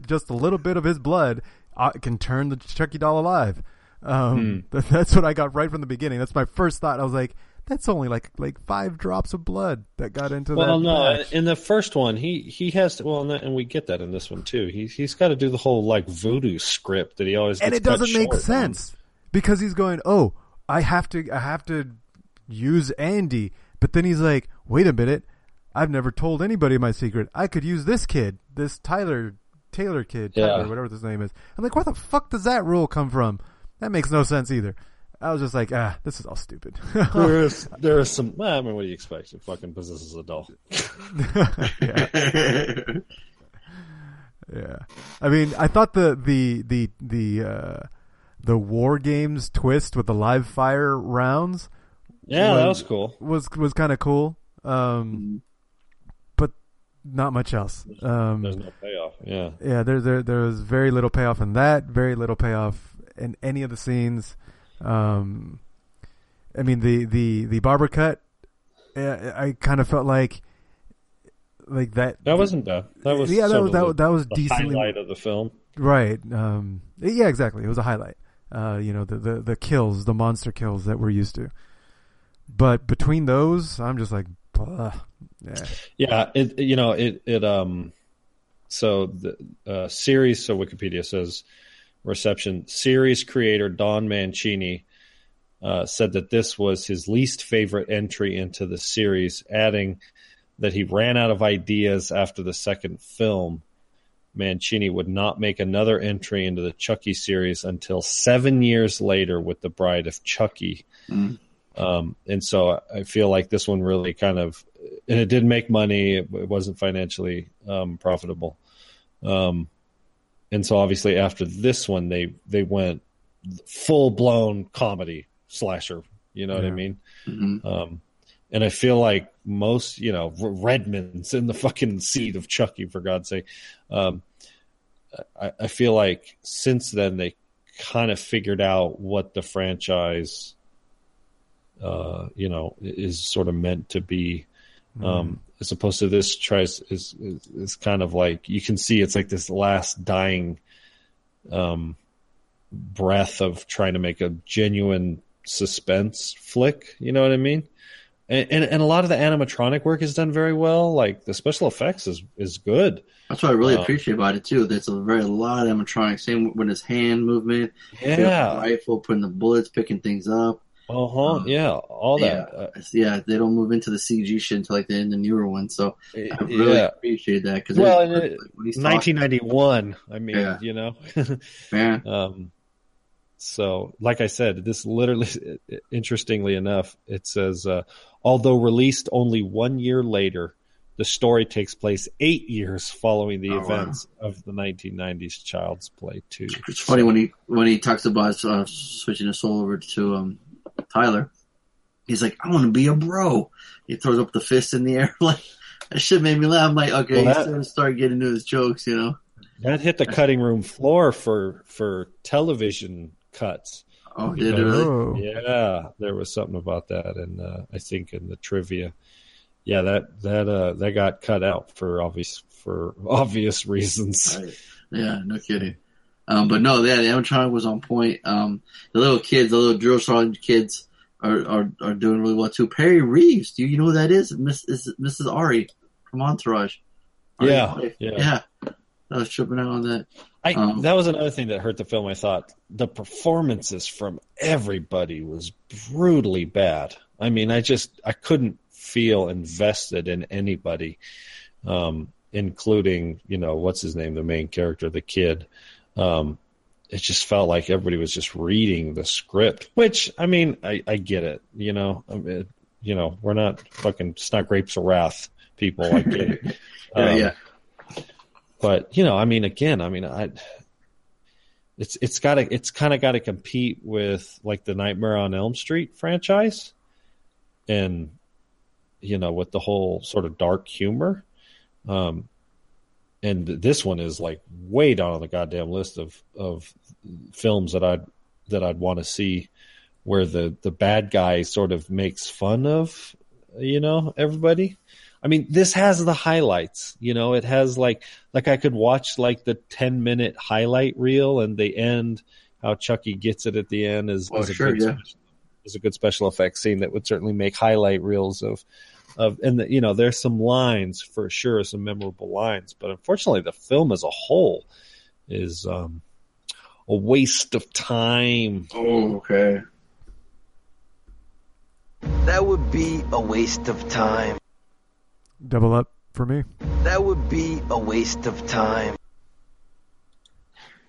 just a little bit of his blood uh, can turn the Chucky doll alive. Um, that, that's what I got right from the beginning. That's my first thought. I was like, that's only like like five drops of blood that got into Well, that. Well, no, batch. in the first one, he he has to. Well, and we get that in this one too. He he's got to do the whole like voodoo script that he always and it doesn't make short on. sense because he's going, "Oh, I have to, I have to use Andy," but then he's like, "Wait a minute, I've never told anybody my secret. I could use this kid, this Tyler Taylor kid, Yeah. Tyler, whatever his name is." I'm like, "Where the fuck does that rule come from?" That makes no sense either. I was just like, "Ah, this is all stupid." There is there is some. Well, I mean, what do you expect? It fucking possesses a doll. Yeah, yeah, I mean, I thought the the the the uh, the war games twist with the live fire rounds Yeah, that was- was cool. was was kind of cool, um, but not much else. Um, There's no payoff. Yeah, yeah, there there there was very little payoff in that. Very little payoff in any of the scenes. Um, I mean the the the barber cut. I kind of felt like like that. that wasn't bad. That was Yeah, that was- that the- that was decently- highlight of the film. Right. Um, yeah, exactly. It was a highlight. Uh, you know, the, the, the kills, the monster kills that we're used to. But between those, I'm just like, ugh. Yeah. Yeah, it you know it it um so the uh, series so Wikipedia says reception series creator Don Mancini uh, said that this was his least favorite entry into the series, adding that he ran out of ideas after the second film. Mancini would not make another entry into the Chucky series until seven years later with The Bride of Chucky. Um, and so I feel like this one really kind of, and it did make money. It, it wasn't financially um, profitable. Um, and so obviously after this one, they they went full blown comedy slasher. You know what I Yeah. mean? Mhm. Um, and I feel like most, you know, R- Redmond's in the fucking seat of Chucky for God's sake. Um, I, I feel like since then they kind of figured out what the franchise, uh, you know, is sort of meant to be. Um, as opposed to this tries is, is is kind of like you can see it's like this last dying um breath of trying to make a genuine suspense flick you know what i mean and, and and a lot of the animatronic work is done very well like the special effects is is good That's what I really Um, appreciate about it too. There's a very a lot of animatronics. Same with his hand movement, yeah rifle, putting the bullets, picking things up. Uh-huh Um, yeah all yeah, that uh, yeah, they don't move into the CG shit until like the end of the newer one. So I really yeah appreciate that because Well, it- 1991 i mean Yeah. you know yeah, Um, so, like I said, this literally, interestingly enough, it says, uh, although released only one year later, the story takes place eight years following the Oh, wow. events of the 1990s Child's Play 2. it's funny when he when he talks about uh, switching his soul over to um, Tyler. He's like, I want to be a bro. He throws up the fist in the air like that shit made me laugh. I'm like, okay, Well, he's that- starting to start getting into his jokes, you know. That hit the cutting room floor for for television cuts. Oh, did it really? Oh. Yeah, there was something about that, and uh, I think in the trivia, yeah, that that uh, that got cut out for obvious for obvious reasons. Right. Yeah, no kidding. Um, but no, yeah, the animatronic was on point. Um, the little kids, the little drill sergeant kids, are, are are doing really well too. Perrey Reeves, do you know who that is? Miss is Mrs. Ari from Entourage. Ari's Yeah, yeah. yeah. I was tripping out on that. I Um, that was another thing that hurt the film. I thought the performances from everybody was brutally bad. I mean, I just I couldn't feel invested in anybody, um, including you know what's his name, the main character, the kid. Um, it just felt like everybody was just reading the script, which I mean, I, I get it. You know, I mean, you know, we're not fucking it's not grapes of wrath people. I get it. Yeah, Um, yeah. but you know, I mean, again, I mean, I it's it's got to it's kind of got to compete with like the Nightmare on Elm Street franchise, and you know, with the whole sort of dark humor. Um, and this one is like way down on the goddamn list of of films that I'd that I'd want to see, where the the bad guy sort of makes fun of, you know, everybody. I mean, this has the highlights. You know, it has like like I could watch like the ten minute highlight reel, and the end how Chucky gets it at the end is, Oh, is a sure, good yeah. is a good special effects scene that would certainly make highlight reels of of and the, you know there's some lines for sure, some memorable lines, but unfortunately the film as a whole is um, a waste of time. Oh, okay. That would be a waste of time. Double up for me. That would be a waste of time.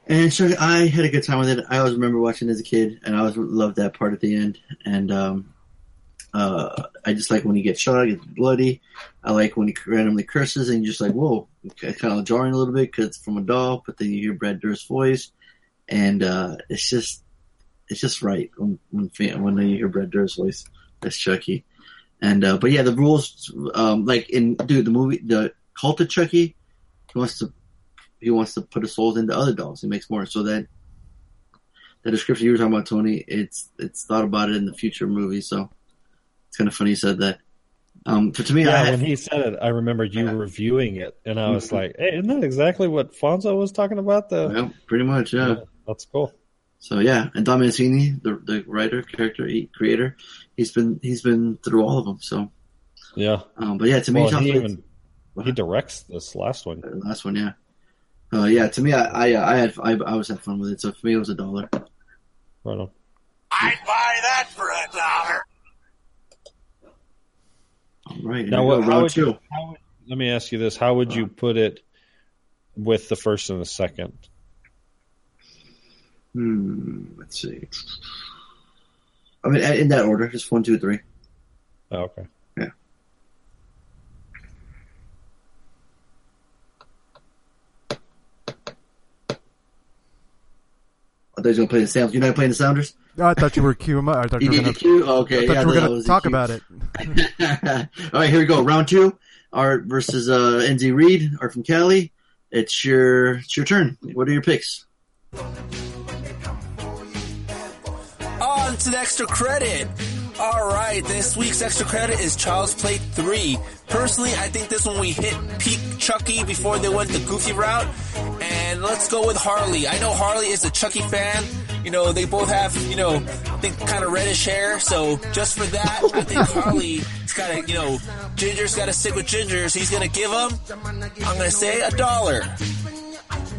And so I had a good time with it. I always remember watching it as a kid, and I always loved that part at the end. And um, uh, I just like when he gets shot, gets bloody. I like when he randomly curses, and you're just like, whoa, okay, kind of jarring a little bit because it's from a doll, but then you hear Brad Dourif's voice, and uh, it's just, it's just right when when when you hear Brad Dourif's voice. That's Chucky. And uh, but yeah, the rules, um, like in dude, the movie, the Cult of Chucky, he wants to he wants to put his souls into other dolls. He makes more. So that the description you were talking about, Tony, it's it's thought about it in the future movie. So it's kind of funny you said that. Um, so to me, I Yeah, had, when he said it, I remember you Yeah. reviewing it, and I was Mhm. like, "Hey, isn't that exactly what Fonso was talking about?" The well, pretty much, yeah. that's cool. So yeah, and Don Mancini, the the writer, character, creator, he's been he's been through all of them. So, Yeah, um, but yeah, to me, well, Tom he even he directs this last one. the last one, yeah. Uh, yeah, to me, I I, I had I, I was had fun with it. So for me, it was a dollar. Right on. I'd buy that for a dollar. All right, Now, what, how would you? How would, let me ask you this: How would you put it with the first and the second? Hmm, let's see. I mean, in that order, just one, two, three. Oh, okay. I thought you were gonna play the sounds. You're not playing the sounders. Oh, I thought you were queuing up. I thought you You were need gonna. the. Oh, okay, I thought yeah, you were gonna talk cue. about it. All right, here we go. Round two. Art versus uh, NZ Reed. Art from Cali. It's your it's your turn. What are your picks? On to the extra credit. All right, this week's extra credit is Child's Play 3. Personally, I think this one we hit peak Chucky before they went the goofy route. And let's go with Harley. I know Harley is a Chucky fan. You know, they both have, you know, I think kind of reddish hair. So just for that, I think Harley's gotta, you know, Ginger's gotta stick with Ginger. So he's gonna give him, I'm gonna say a dollar.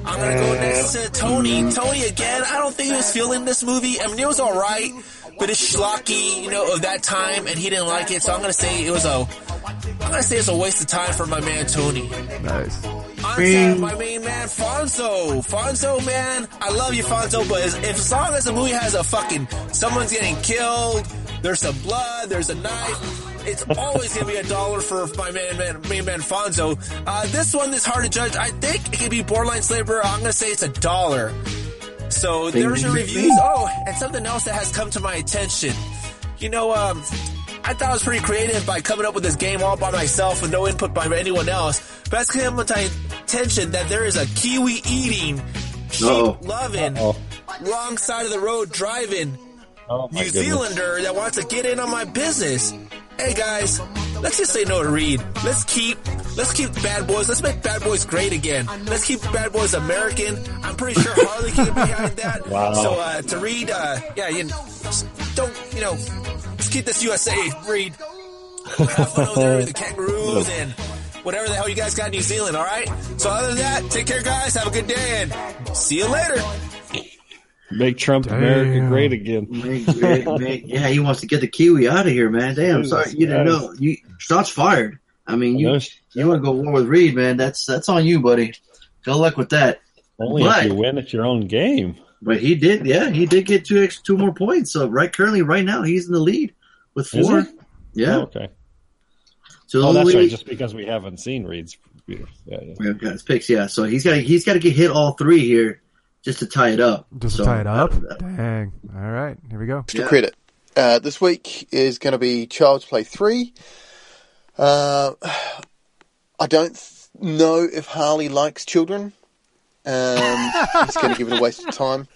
I'm gonna go next to Tony. Mm. Tony again. I don't think he was feeling this movie. I mean, it was all right, but it's schlocky, you know, of that time, and he didn't like it. So I'm gonna say it was a. I'm gonna say it's a waste of time for my man Tony. Nice. On set, my main man Fonso. Fonso, man, I love you, Fonso. But as, if as long as the movie has a fucking someone's getting killed, there's some blood, there's a knife. It's always gonna be a dollar for my man, man, main man Fonso. Uh, this one is hard to judge. I think it could be borderline Slater. I'm gonna say it's a dollar. So there's your bing, reviews. Oh, and something else that has come to my attention. You know, um, I thought I was pretty creative by coming up with this game all by myself with no input by anyone else. But that's come to my attention that there is a kiwi eating, sheep loving, wrong side of the road driving oh New goodness. Zealander that wants to get in on my business. Hey guys, let's just say no to Reed. Let's keep, let's keep Bad Boys. Let's make Bad Boys great again. Let's keep Bad Boys American. I'm pretty sure Harley can get behind that. Wow. So uh, to Reed, uh, yeah, you don't, you know, keep this USA, Reed. Have fun over there with the kangaroos and whatever the hell you guys got in New Zealand. All right. So other than that, take care, guys. Have a good day and see you later. Make Trump America great again. Make- make- make- yeah, he wants to get the Kiwi out of here, man. Damn, Jesus sorry, you didn't know. You shots fired. I mean, you know. you want to go war with Reed, man? That's that's on you, buddy. Good luck with that. Only But- if you win at your own game. But he did, yeah, he did get two ex, two more points. So right, currently, right now, he's in the lead with four. Yeah. Oh, okay. So Oh, that's only right. Just because we haven't seen Reed's. Yeah, yeah. Yeah, got his picks. Yeah, so he's got he's got to get hit all three here just to tie it up. Just So, to tie it up. uh, Dang. All right. Here we go. extra Yeah. credit. Uh, this week is going to be Child's Play 3. Uh, I don't th- know if Harley likes children. Um, he's going to give it a waste of time.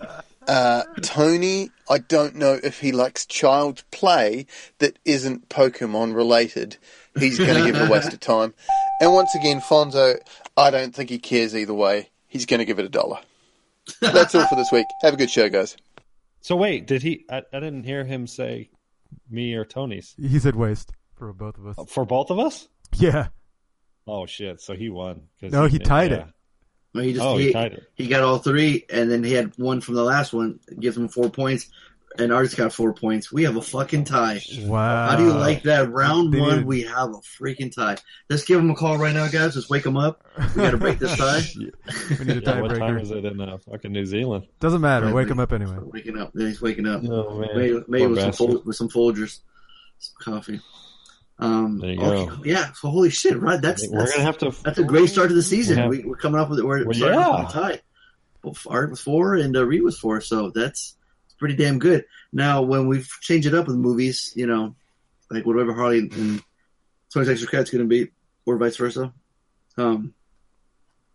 Uh, Tony, I don't know if he likes Child's Play that isn't Pokemon related. He's going to give it a waste of time. And once again, Fonso, I don't think he cares either way. He's going to give it a dollar. That's all for this week. Have a good show, guys. So wait, did he? I, I didn't hear him say me or Tony's He said waste for both of us. for both of us. Yeah. Oh shit! So he won. No, he tied it. Well, he just Oh, he, he tied it. he got all three, and then he had one from the last one. Gives him four points, and Art's got four points. We have a fucking tie. Wow. How do you like that? Round They one, we have a freaking tie. Let's give him a call right now, guys. Let's wake him up. We got to break this tie. We need a Yeah, what time is it in uh, fucking New Zealand? Doesn't matter. Right, Wake him up anyway. Waking up. Yeah, he's waking up. Oh man, Maybe, maybe Poor with some, fol- with some Folgers, some coffee. Um, There you okay, go. Yeah. So holy shit, right? That's We're that's, gonna have to. that's a great start to the season. Yeah. We, we're coming up with it. we're, Well, starting yeah. with a tie. Well, Art was four and uh, Reed was four, so that's pretty damn good. Now, when we change it up with movies, you know, like whatever Harley and Tony's Extra Cat's going to be, or vice versa, um,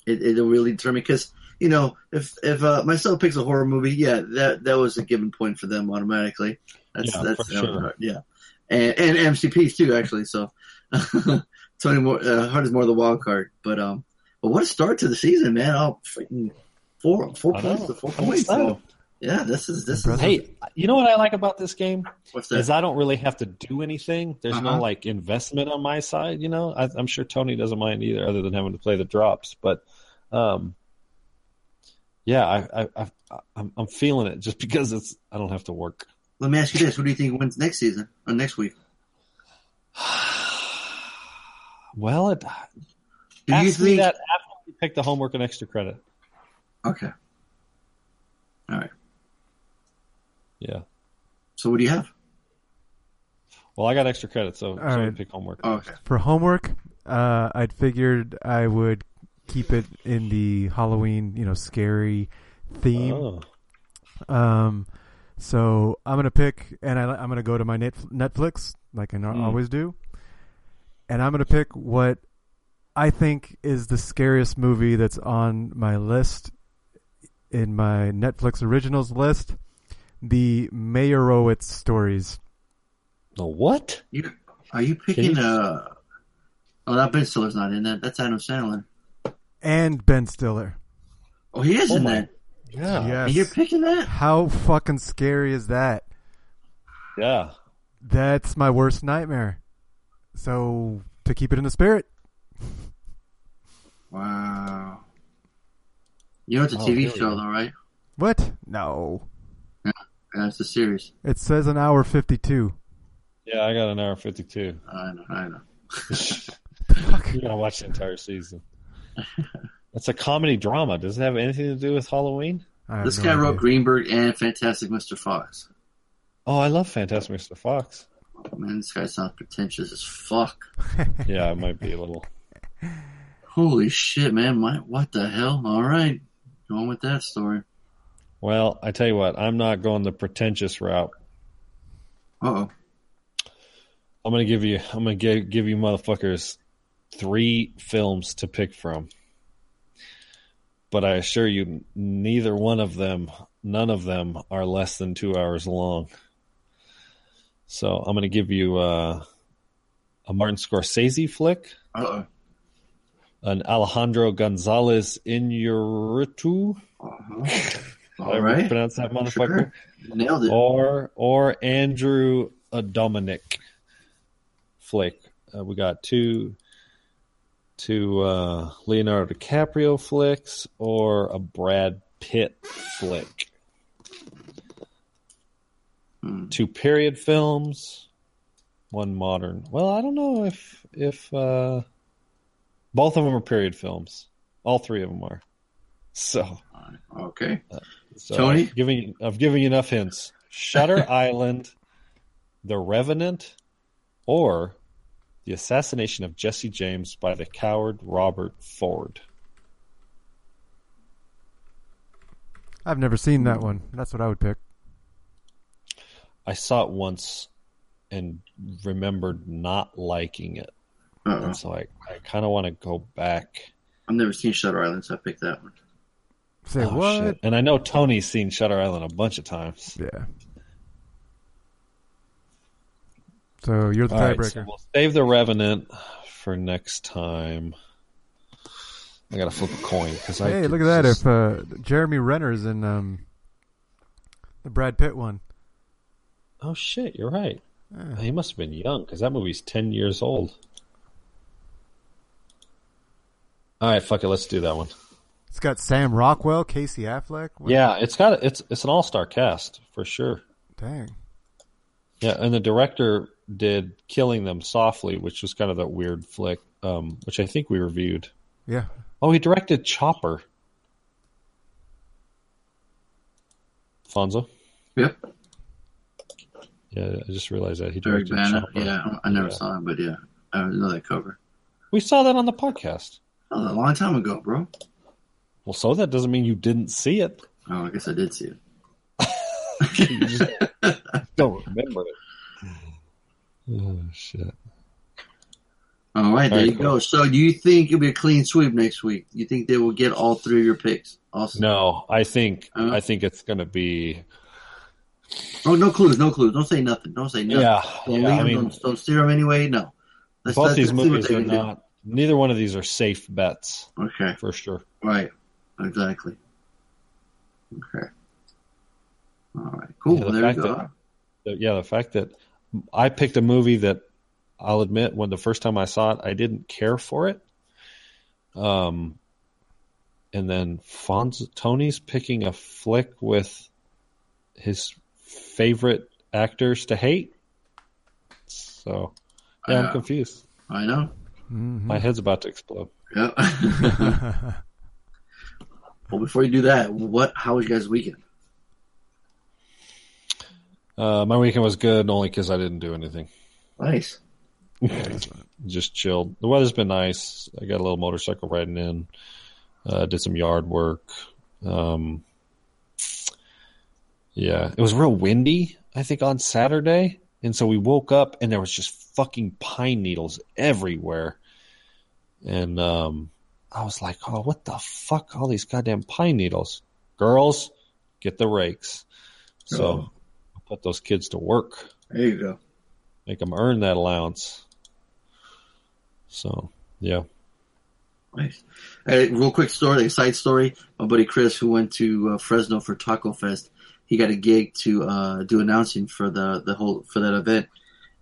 it, it'll really determine because you know if if uh, myself picks a horror movie, yeah, that that was a given point for them automatically. That's Yeah, that's for sure. yeah, and and MCPs too actually. So Tony more uh, Hart is more the wild card, but um, but what a start to the season, man! Oh, freaking four four I points know. to four I'm points. So, yeah, this is this is Impressive. Hey, you know what I like about this game what's is? I don't really have to do anything. There's Uh-huh. no like investment on my side. You know, I, I'm sure Tony doesn't mind either, other than having to play the drops. But um, yeah, I, I, I, I'm, I'm feeling it just because it's I don't have to work. Let me ask you this: Who do you think wins next season or next week? Well, it Do you think? that after we pick the homework and extra credit. Okay. All right. Yeah. So what do you have? Well, I got extra credit, so, All so we right. pick homework. Oh, okay. For homework, uh, I'd figured I would keep it in the Halloween, you know, scary theme. Oh. Um, so I'm gonna pick, and I, I'm gonna go to my Netflix like I no- Hmm. always do, and I'm gonna pick what I think is the scariest movie that's on my list in my Netflix originals list, the Meyerowitz stories. The what? You are you picking you- uh? Oh, that Ben Stiller's not in that. That's Adam Sandler. And Ben Stiller. Oh, he is Oh in my- that. Yeah. Yes. And you're picking that? How fucking scary is that? Yeah. That's my worst nightmare. So to keep it in the spirit, Wow. You know it's a Oh, TV here show though, right? what? No. Yeah, it's a series. It says an hour fifty-two. Yeah, I got an hour fifty two. I know. I know. You gotta watch the entire season. It's a comedy drama. Does it have anything to do with Halloween? This Noah guy wrote. Greenberg and Fantastic Mr. Fox. Oh, I love Fantastic Mr. Fox. Man, this guy sounds pretentious as fuck. Yeah, it might be a little. Holy shit, man! My, what the hell? All right, going with that story. Well, I tell you what, I'm not going the pretentious route. Uh oh. I'm gonna give you, I'm gonna give, give you motherfuckers three films to pick from. But I assure you, neither one of them, none of them, are less than two hours long. So I'm gonna give you uh, a Martin Scorsese flick, Uh oh. an Alejandro Gonzalez Iñárritu. Uh-huh. All right. pronounce that motherfucker? Sure. Nailed it. or or Andrew uh, Dominik flick. Uh, we got two two uh, Leonardo DiCaprio flicks or a Brad Pitt flick. Hmm. Two period films, one modern. Well, I don't know if if uh, both of them are period films. All three of them are. So Okay. so Tony? I've given I've given you enough hints. Shutter Island, The Revenant, or The Assassination of Jesse James by the coward Robert Ford. I've never seen that one. That's what I would pick. I saw it once and remembered not liking it, Uh-oh. and so I, I kind of want to go back. I've never seen Shutter Island, so I picked that one. Say Oh, what? shit. And I know Tony's seen Shutter Island a bunch of times. Yeah. So you're the All right, tiebreaker. so we'll save the Revenant for next time. I gotta flip a coin because I. hey, look at that! just- If uh, Jeremy Renner's in um, the Brad Pitt one, Oh shit, you're right. Yeah. He must have been young because that movie's ten years old. All right, fuck it, let's do that one. it's got Sam Rockwell, Casey Affleck. What- Yeah, it's got it's it's an all star cast for sure. Dang. Yeah, and the director did Killing Them Softly, which was kind of that weird flick, um, which I think we reviewed. Yeah. Oh, he directed Chopper. Fonso. Yep. Yeah, I just realized that he directed Banner. Chopper. Yeah, I never Yeah. saw him, but yeah, I know that cover. We saw that on the podcast. Oh, a long time ago, bro. Well, so that doesn't mean you didn't see it. Oh, I guess I did see it. you just don't remember it. Oh shit! All right, there All right, you cool. go. So, do you think it'll be a clean sweep next week? You think they will get all three of your picks? Awesome. No, I think Uh-huh. I think it's going to be Oh, no clues, no clues. Don't say nothing. Don't say nothing. yeah. Don't yeah leave I mean, don't, don't steer them anyway. No. Let's, both let's- these let's movies are can do. not. Neither one of these are safe bets Okay. for sure. Right. Exactly. Okay. All right. Cool. Yeah, the there you go. that- The- yeah, the fact that I picked a movie that I'll admit when the first time I saw it, I didn't care for it. Um, and then Fonz Tony's picking a flick with his favorite actors to hate. So yeah, I'm confused. I know. Mhm. My head's about to explode. Yeah. well, before you do that, what? How was you guys' weekend? Uh, my weekend was good only because I didn't do anything. Nice. Just chilled. The weather's been nice. I got a little motorcycle riding in. Uh, did some yard work. Um, yeah, it was real windy. I think on Saturday, and so we woke up and there was just fucking pine needles everywhere. And um, I was like, "Oh, what the fuck? All these goddamn pine needles!" Girls, get the rakes. So Oh. Put those kids to work. There you go. make them earn that allowance. So yeah, Nice. Hey, real quick story, side story. My buddy Chris, who went to uh, Fresno for Taco Fest, he got a gig to uh, do announcing for the the whole for that event,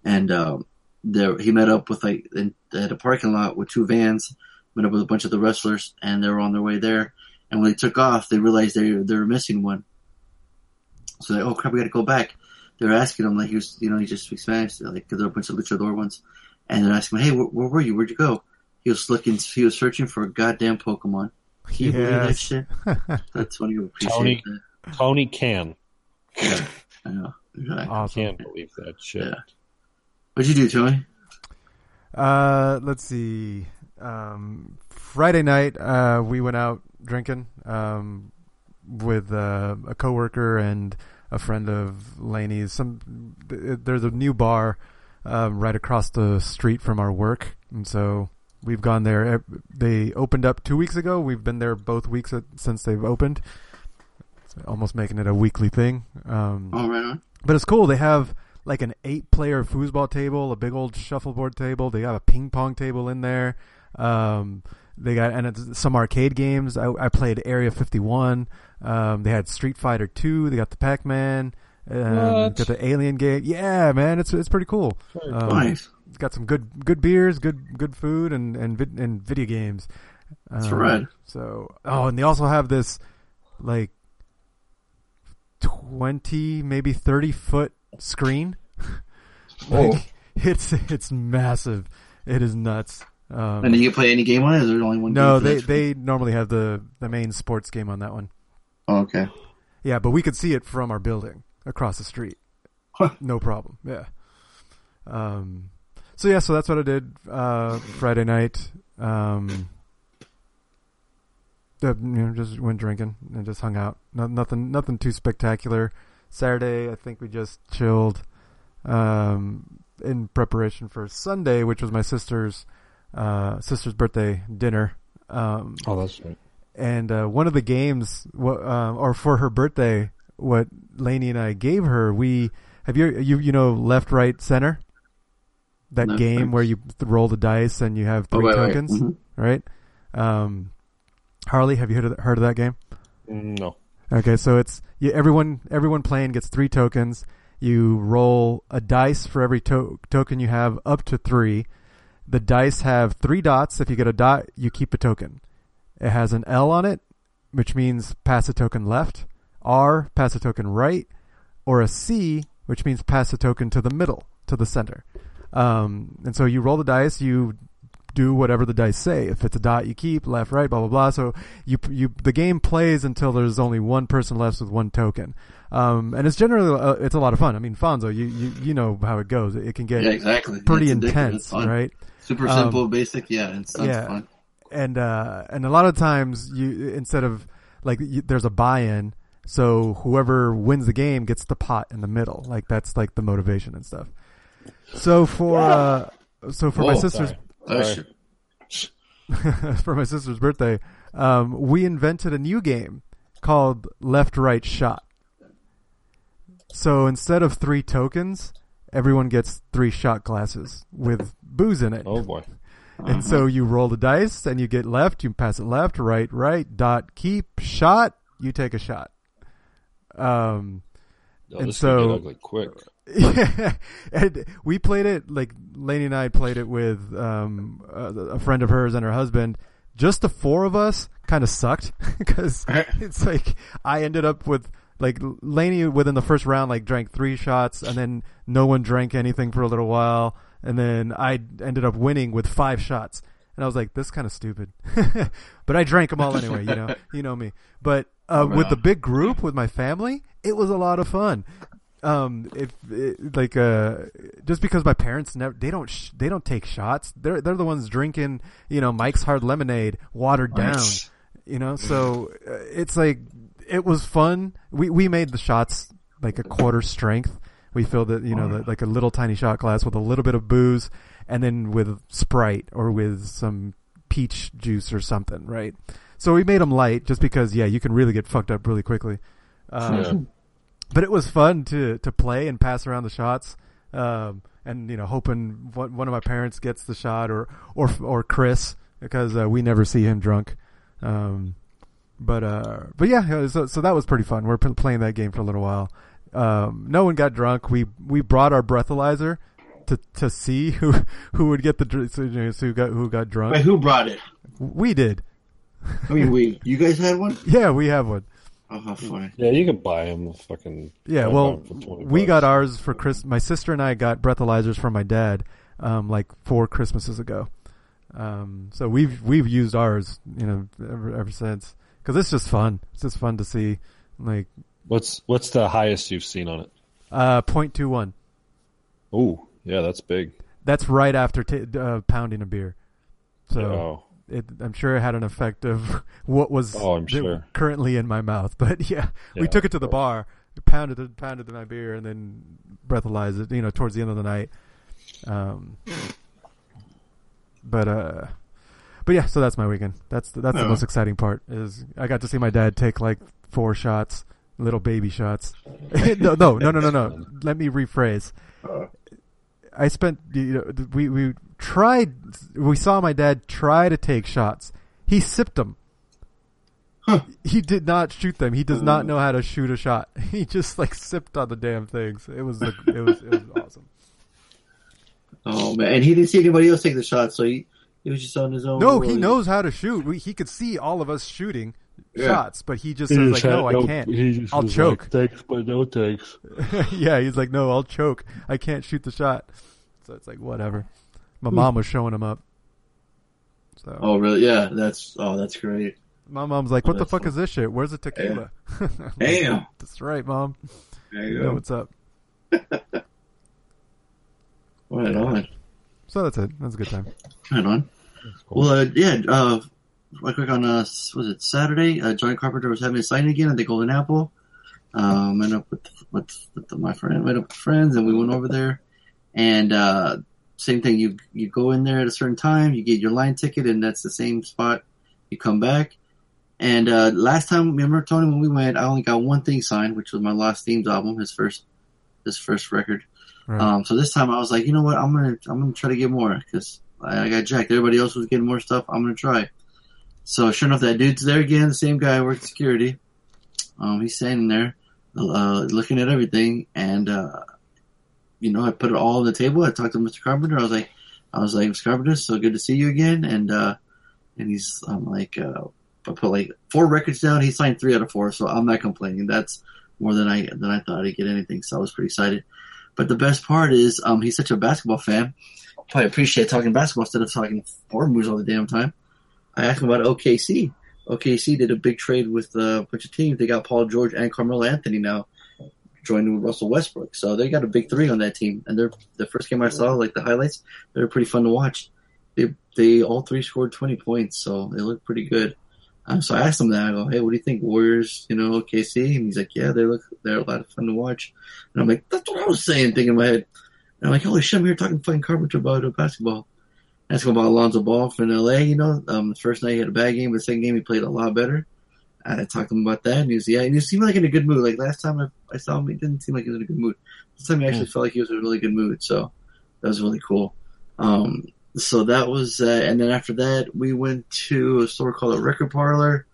and um, there he met up with like in, at a parking lot with two vans, met up with a bunch of the wrestlers, and they were on their way there. And when they took off, they realized they they were missing one. So like, oh crap, we got to go back. They were asking him like he was, you know, he just speaks Spanish, like because there were a bunch of luchador ones, and they're asking him, hey, where, where were you? Where'd you go? He was looking, he was searching for a goddamn Pokemon. Can you believe that shit? That's funny. You appreciate Tony. that. Tony can Yeah, I know. Exactly. Awesome. can't believe that shit. Yeah. What'd you do, Tony? Uh, let's see. Um, Friday night, uh, we went out drinking um, with uh, a coworker and a friend of Laney's. Some there's a new bar um, right across the street from our work, and so we've gone there. They opened up two weeks ago. We've been there both weeks since they've opened. It's almost making it a weekly thing. Um, Oh, right on. but it's cool. They have like an eight-player foosball table, a big old shuffleboard table. They got a ping pong table in there. Um, they got and it's some arcade games. I, I played Area 51. Um, they had Street Fighter 2. They got the Pac-Man. Um, got the Alien game. Yeah, man, it's it's pretty cool. Um, Nice. Got some good good beers, good good food, and and vid- and video games. That's Um, right. So oh, and they also have this like twenty, maybe thirty foot screen. Oh. like, it's it's massive. It is nuts. Um, And do you play any game on it? Is there only one? no, they they normally have the the main sports game on that one. Oh, okay. Yeah, but we could see it from our building across the street. Huh. No problem. Yeah. Um. So yeah, so that's what I did uh, Friday night. Um. uh, you know, just went drinking and just hung out. No, nothing, nothing too spectacular. Saturday, I think we just chilled. Um, in preparation for Sunday, which was my sister's uh sister's birthday dinner. Um, Oh, that's right. and uh, one of the games, uh, or for her birthday, what Lainey and I gave her, we have you you you know left, right, center. That No, game thanks. where you th- roll the dice and you have Oh, three right, right. tokens, Mhm. right? Um, Harley, have you heard of, heard of that game? No. Okay, so it's you, everyone everyone playing gets three tokens. You roll a dice for every to- token you have up to three. The dice have three dots. If you get a dot, you keep a token. It has an L on it, which means pass a token left. R, pass a token right. Or a C, which means pass a token to the middle, to the center. Um, and so you roll the dice, you do whatever the dice say. If it's a dot, you keep left, right, blah blah blah. So you you the game plays until there's only one person left with one token, um, and it's generally uh, it's a lot of fun. I mean, Fonso, you you you know how it goes. It can get Yeah, exactly. pretty. It's intense, right? Super Um, simple, basic. Yeah, it's sounds yeah. fun. and uh and a lot of times you instead of like you, there's a buy-in so whoever wins the game gets the pot in the middle like that's like the motivation and stuff so for uh so for my sister's sorry. Oh, Sorry. for my sister's birthday um we invented a new game called left right shot so instead of three tokens everyone gets three shot glasses with booze in it Oh boy. and so you roll the dice and you get left, you pass it left, right, right, dot, keep, shot, you take a shot. Um, Oh, And this so- ugly quick. and we played it, like, Lainey and I played it with, um, a, a friend of hers and her husband. Just the four of us kind of sucked because it's like, I ended up with, like, Lainey within the first round, like, drank three shots and then no one drank anything for a little while. And then I ended up winning with five shots. And I was like, this kind of stupid. but I drank them all anyway, you know, you know me. But, uh, with the big group, with my family, it was a lot of fun. Um, if, it, like, uh, just because my parents never, they don't, sh- they don't take shots. They're, they're the ones drinking, you know, Mike's Hard Lemonade, watered down, you know, so uh, it's like, it was fun. We, we made the shots like a quarter strength. We filled it, you know, the, like a little tiny shot glass with a little bit of booze and then with Sprite or with some peach juice or something, right? So we made them light just because, yeah, you can really get fucked up really quickly. Um, Yeah. But it was fun to, to play and pass around the shots. um, and you know, hoping one one of my parents gets the shot or or or Chris because uh, we never see him drunk. Um, but uh, but yeah, so so that was pretty fun. We're p- playing that game for a little while. Um, no one got drunk. We we brought our breathalyzer to to see who who would get the dr- so, you know, so who got who got drunk. Wait, who brought it? We did. I mean, we. You guys had one? Yeah, we have one. Oh, how funny. Yeah, you can buy them. Fucking Yeah, well, them for 20 we got ours for Chris. My sister and I got breathalyzers from my dad, um, like four Christmases ago. Um, so we've we've used ours, you know, ever ever since because it's just fun. It's just fun to see, like, What's what's the highest you've seen on it? uh, point two one. Ooh, yeah, that's big. That's right after t- uh, pounding a beer. So oh, it, I'm sure it had an effect of what was Oh, sure. currently in my mouth. But yeah, we took it to the bar, pounded it, pounded my beer, and then breathalyzed it. You know, towards the end of the night. Um, but uh, but yeah, so that's my weekend. That's the, that's the Oh. most exciting part. Is I got to see my dad take like four shots, little baby shots. no, no, no, no, no, no. Let me rephrase. I spent you know we we tried we saw my dad try to take shots. He sipped them. He did not shoot them. He does not oh. know how to shoot a shot. He just like sipped on the damn things. It was it was it was awesome. Oh man, and he didn't see anybody else take the shot, so he he was just on his own. No, he roll. knows how to shoot. We, he could see all of us shooting Yeah. shots, but he just says like, "No, I can't. I'll choke." thanks, but no thanks. yeah, he's like, "No, I'll choke. I can't shoot the shot." So it's like whatever. My hmm. mom was showing him up. So Oh really? Yeah, that's oh that's great. my mom's like, "What the fuck fun. is this shit? Where's the tequila?" I'm like, Damn. That's right, mom. There You you know go. what's up. Right on. So that's it. That's a good time. Right on. Well, uh, yeah. Uh, real quick on uh, was it Saturday? Uh, John Carpenter was having a signing again at the Golden Apple. Um, went up with with, with my friend, went up with friends, and we went over there. And uh, same thing. You you go in there at a certain time, you get your line ticket, and that's the same spot. You come back. And uh, last time, remember Tony, when we went, I only got one thing signed, which was my Lost Themes album, his first his first record. Right. Um, so this time I was like, you know what, I'm gonna I'm gonna try to get more because I, got jacked. Everybody else was getting more stuff. I'm gonna try. So sure enough, that dude's there again. The same guy worked security. Um, he's standing there, uh, looking at everything, and uh, you know, I put it all on the table. I talked to Mr. Carpenter. I was like, I was like, Mr. Carpenter, so good to see you again. And uh, and he's, I'm like, uh, I put like four records down. He signed three out of four, so I'm not complaining. That's more than I than I thought I'd get anything. So I was pretty excited. But the best part is, um, he's such a basketball fan. Probably appreciate talking basketball instead of talking horror movies all the damn time. I asked him about OKC. OKC did a big trade with uh, a bunch of teams. They got Paul George and Carmelo Anthony now joined with Russell Westbrook. So they got a big three on that team. And they're the first game I saw, like the highlights, they were pretty fun to watch. They they all three scored twenty points, so they look pretty good. So I asked him that. I go, "Hey, what do you think, Warriors? You know, OKC?" And he's like, "Yeah, they look they're a lot of fun to watch." And I'm like, "That's what I was saying," thinking in my head. And I'm like, "Holy shit, I'm here talking to fucking Carpenter about basketball." Ask him about Alonzo Ball from LA. You know, um, the first night he had a bad game, but the second game he played a lot better. I talked to him about that, and he was yeah, and he seemed like in a good mood. Like last time I, I saw him, he didn't seem like he was in a good mood. This time he actually felt like he was in a really good mood, so that was really cool. Um, so that was, uh, and then after that we went to a store called a Record Parlor.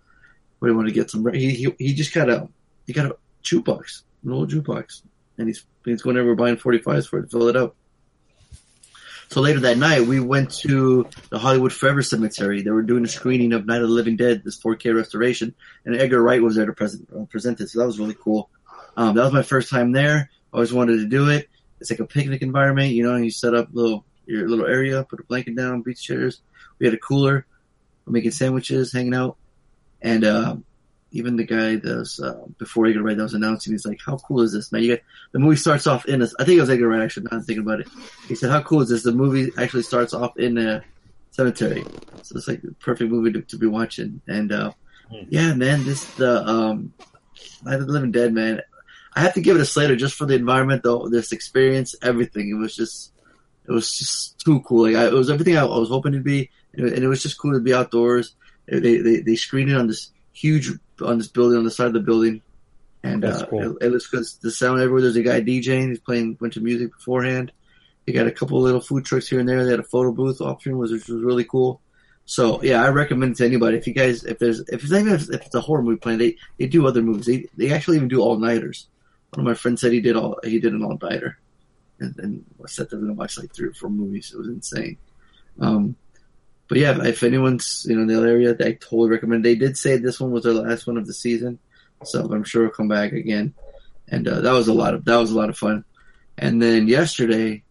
We wanted to get some. He he, he just got a he got a jukebox, an old jukebox, and he's he's going over buying forty fives for it to fill it up. So later that night, we went to the Hollywood Forever Cemetery. They were doing a screening of Night of the Living Dead, this 4K restoration, and Edgar Wright was there to present, uh, present it. So that was really cool. Um, that was my first time there. Always wanted to do it. It's like a picnic environment, you know. You set up little your little area, put a blanket down, beach chairs. We had a cooler. We're making sandwiches, hanging out, and uh, even the guy that was uh, before Edgar Wright that was announcing, he's like, "How cool is this, man?" You get the movie starts off in a, I think it was Edgar Wright actually. Now I'm thinking about it. He said, "How cool is this?" The movie actually starts off in a cemetery, so it's like the perfect movie to, to be watching. And uh, yeah, man, this the um, Night of the Living Dead, man. I have to give it a Slater just for the environment, though. This experience, everything. It was just, it was just too cool. Like I, it was everything I, I was hoping it'd be, and it, and it was just cool to be outdoors. They they they screened it on this huge on this building on the side of the building. and uh, cool. it, it looks good. The sound everywhere. There's a guy DJing. He's playing a bunch of music beforehand. They got a couple little food trucks here and there. They had a photo booth option, which was really cool. So yeah, I recommend it to anybody. If you guys, if there's, if it's even if it's a horror movie playing, they they do other movies. They they actually even do all nighters. One of my friends said he did all he did an all nighter, and and sat there and watched like three or four movies. It was insane. Um, but yeah, if anyone's you know in the area, I totally recommend. They did say this one was their last one of the season, so I'm sure it'll come back again. And uh, that was a lot of that was a lot of fun. And then yesterday,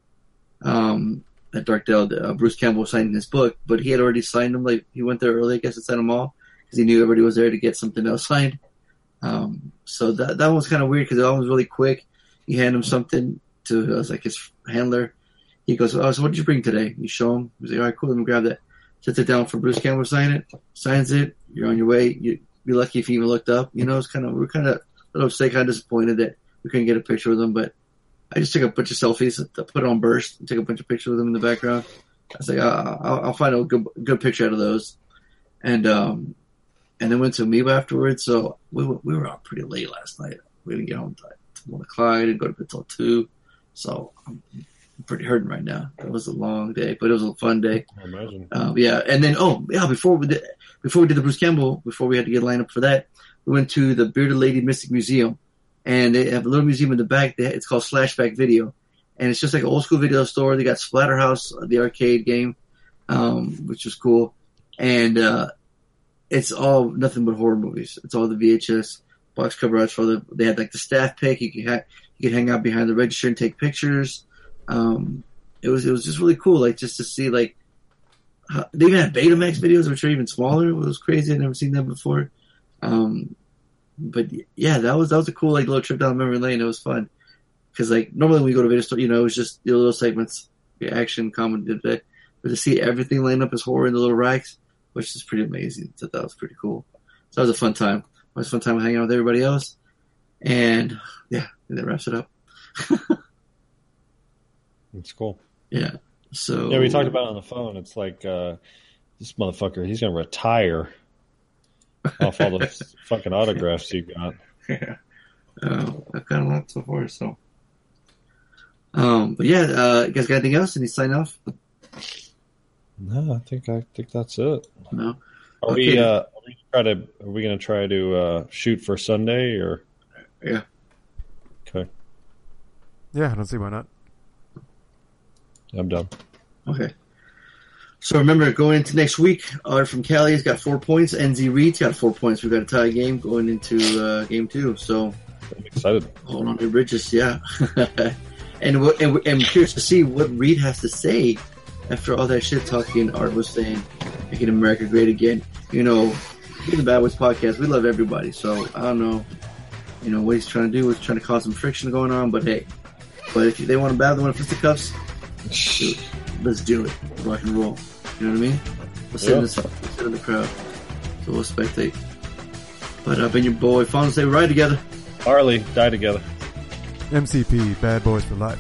um, at Darkdale, uh, Bruce Campbell signing his book, but he had already signed them. Like he went there early, I guess, to sign them all because he knew everybody was there to get something else signed. Um, so that that one was kind of weird because it all was really quick. He handed him something to was like his handler. He goes, "Oh, so what did you bring today?" You show him. He's like, "All right, cool. Let me grab that." Sets it down for Bruce Campbell sign it. Signs it. You're on your way. You'd be lucky if he even looked up. You know, it's kind of we're kind of a little upset, kind of disappointed that we couldn't get a picture with him, but I just took a bunch of selfies, put it on burst, and took a bunch of pictures with him in the background. I was like, uh, I'll, I'll find a good, good picture out of those, and um, and then went to Amoeba afterwards. So we were, we were out pretty late last night. We didn't get home till one o'clock. I didn't go to bed till two. So I'm pretty hurting right now. It was a long day, but it was a fun day. I imagine. Um, yeah, and then oh yeah, before we did before we did the Bruce Campbell, before we had to get lined up for that, we went to the Bearded Lady Mystic Museum, and they have a little museum in the back. They, it's called Slashback Video, and it's just like an old school video store. They got Splatterhouse, the arcade game, um, which was cool, and uh, it's all nothing but horror movies. It's all the VHS box cover arts for the. They had like the staff pick. You could ha- you could hang out behind the register and take pictures. Um, it was it was just really cool, like just to see like how, they even had Betamax videos, which are even smaller. It was crazy. I'd never seen that before. Um, but yeah, that was that was a cool like little trip down memory lane. It was fun because like normally when we go to video store, you know, it was just the little segments, the action, comedy, but to see everything lined up as horror in the little racks, which is pretty amazing. So that was pretty cool. So that was a fun time. It was a fun time hanging out with everybody else, and yeah, and that wraps it up. It's cool. Yeah. So Yeah, we talked about it on the phone. It's like uh, this motherfucker. He's gonna retire off all the fucking autographs you got. Yeah. Uh, I've got a lot so far, so. Um, but yeah, uh, you guys got anything else? Any sign off? No, I think I think that's it. No. Are Okay. we? Uh, are we try to? Are we gonna try to uh, shoot for Sunday or? Yeah. Okay, Yeah, I don't see why not. I'm done. Okay. So remember, going into next week, Art from Cali has got four points. NZ Reed's got four points. We've got a tie game going into uh, game two. So I'm excited. hold on to bridges, yeah. and what and, and I'm curious to see what Reed has to say after all that shit talking Art was saying, making America great again. You know, in the Bad Boys podcast, we love everybody. So I don't know, you know, what he's trying to do is trying to cause some friction going on. But hey, but if they want to battle, they want fisticuffs, dude, let's do it. Rock and roll. You know what I mean? Let's sit in Yeah. this let's sit in the crowd. So we'll spectate. But I've been your boy, Fonso we ride together. Harley, die together. MCP, Bad Boys for Life.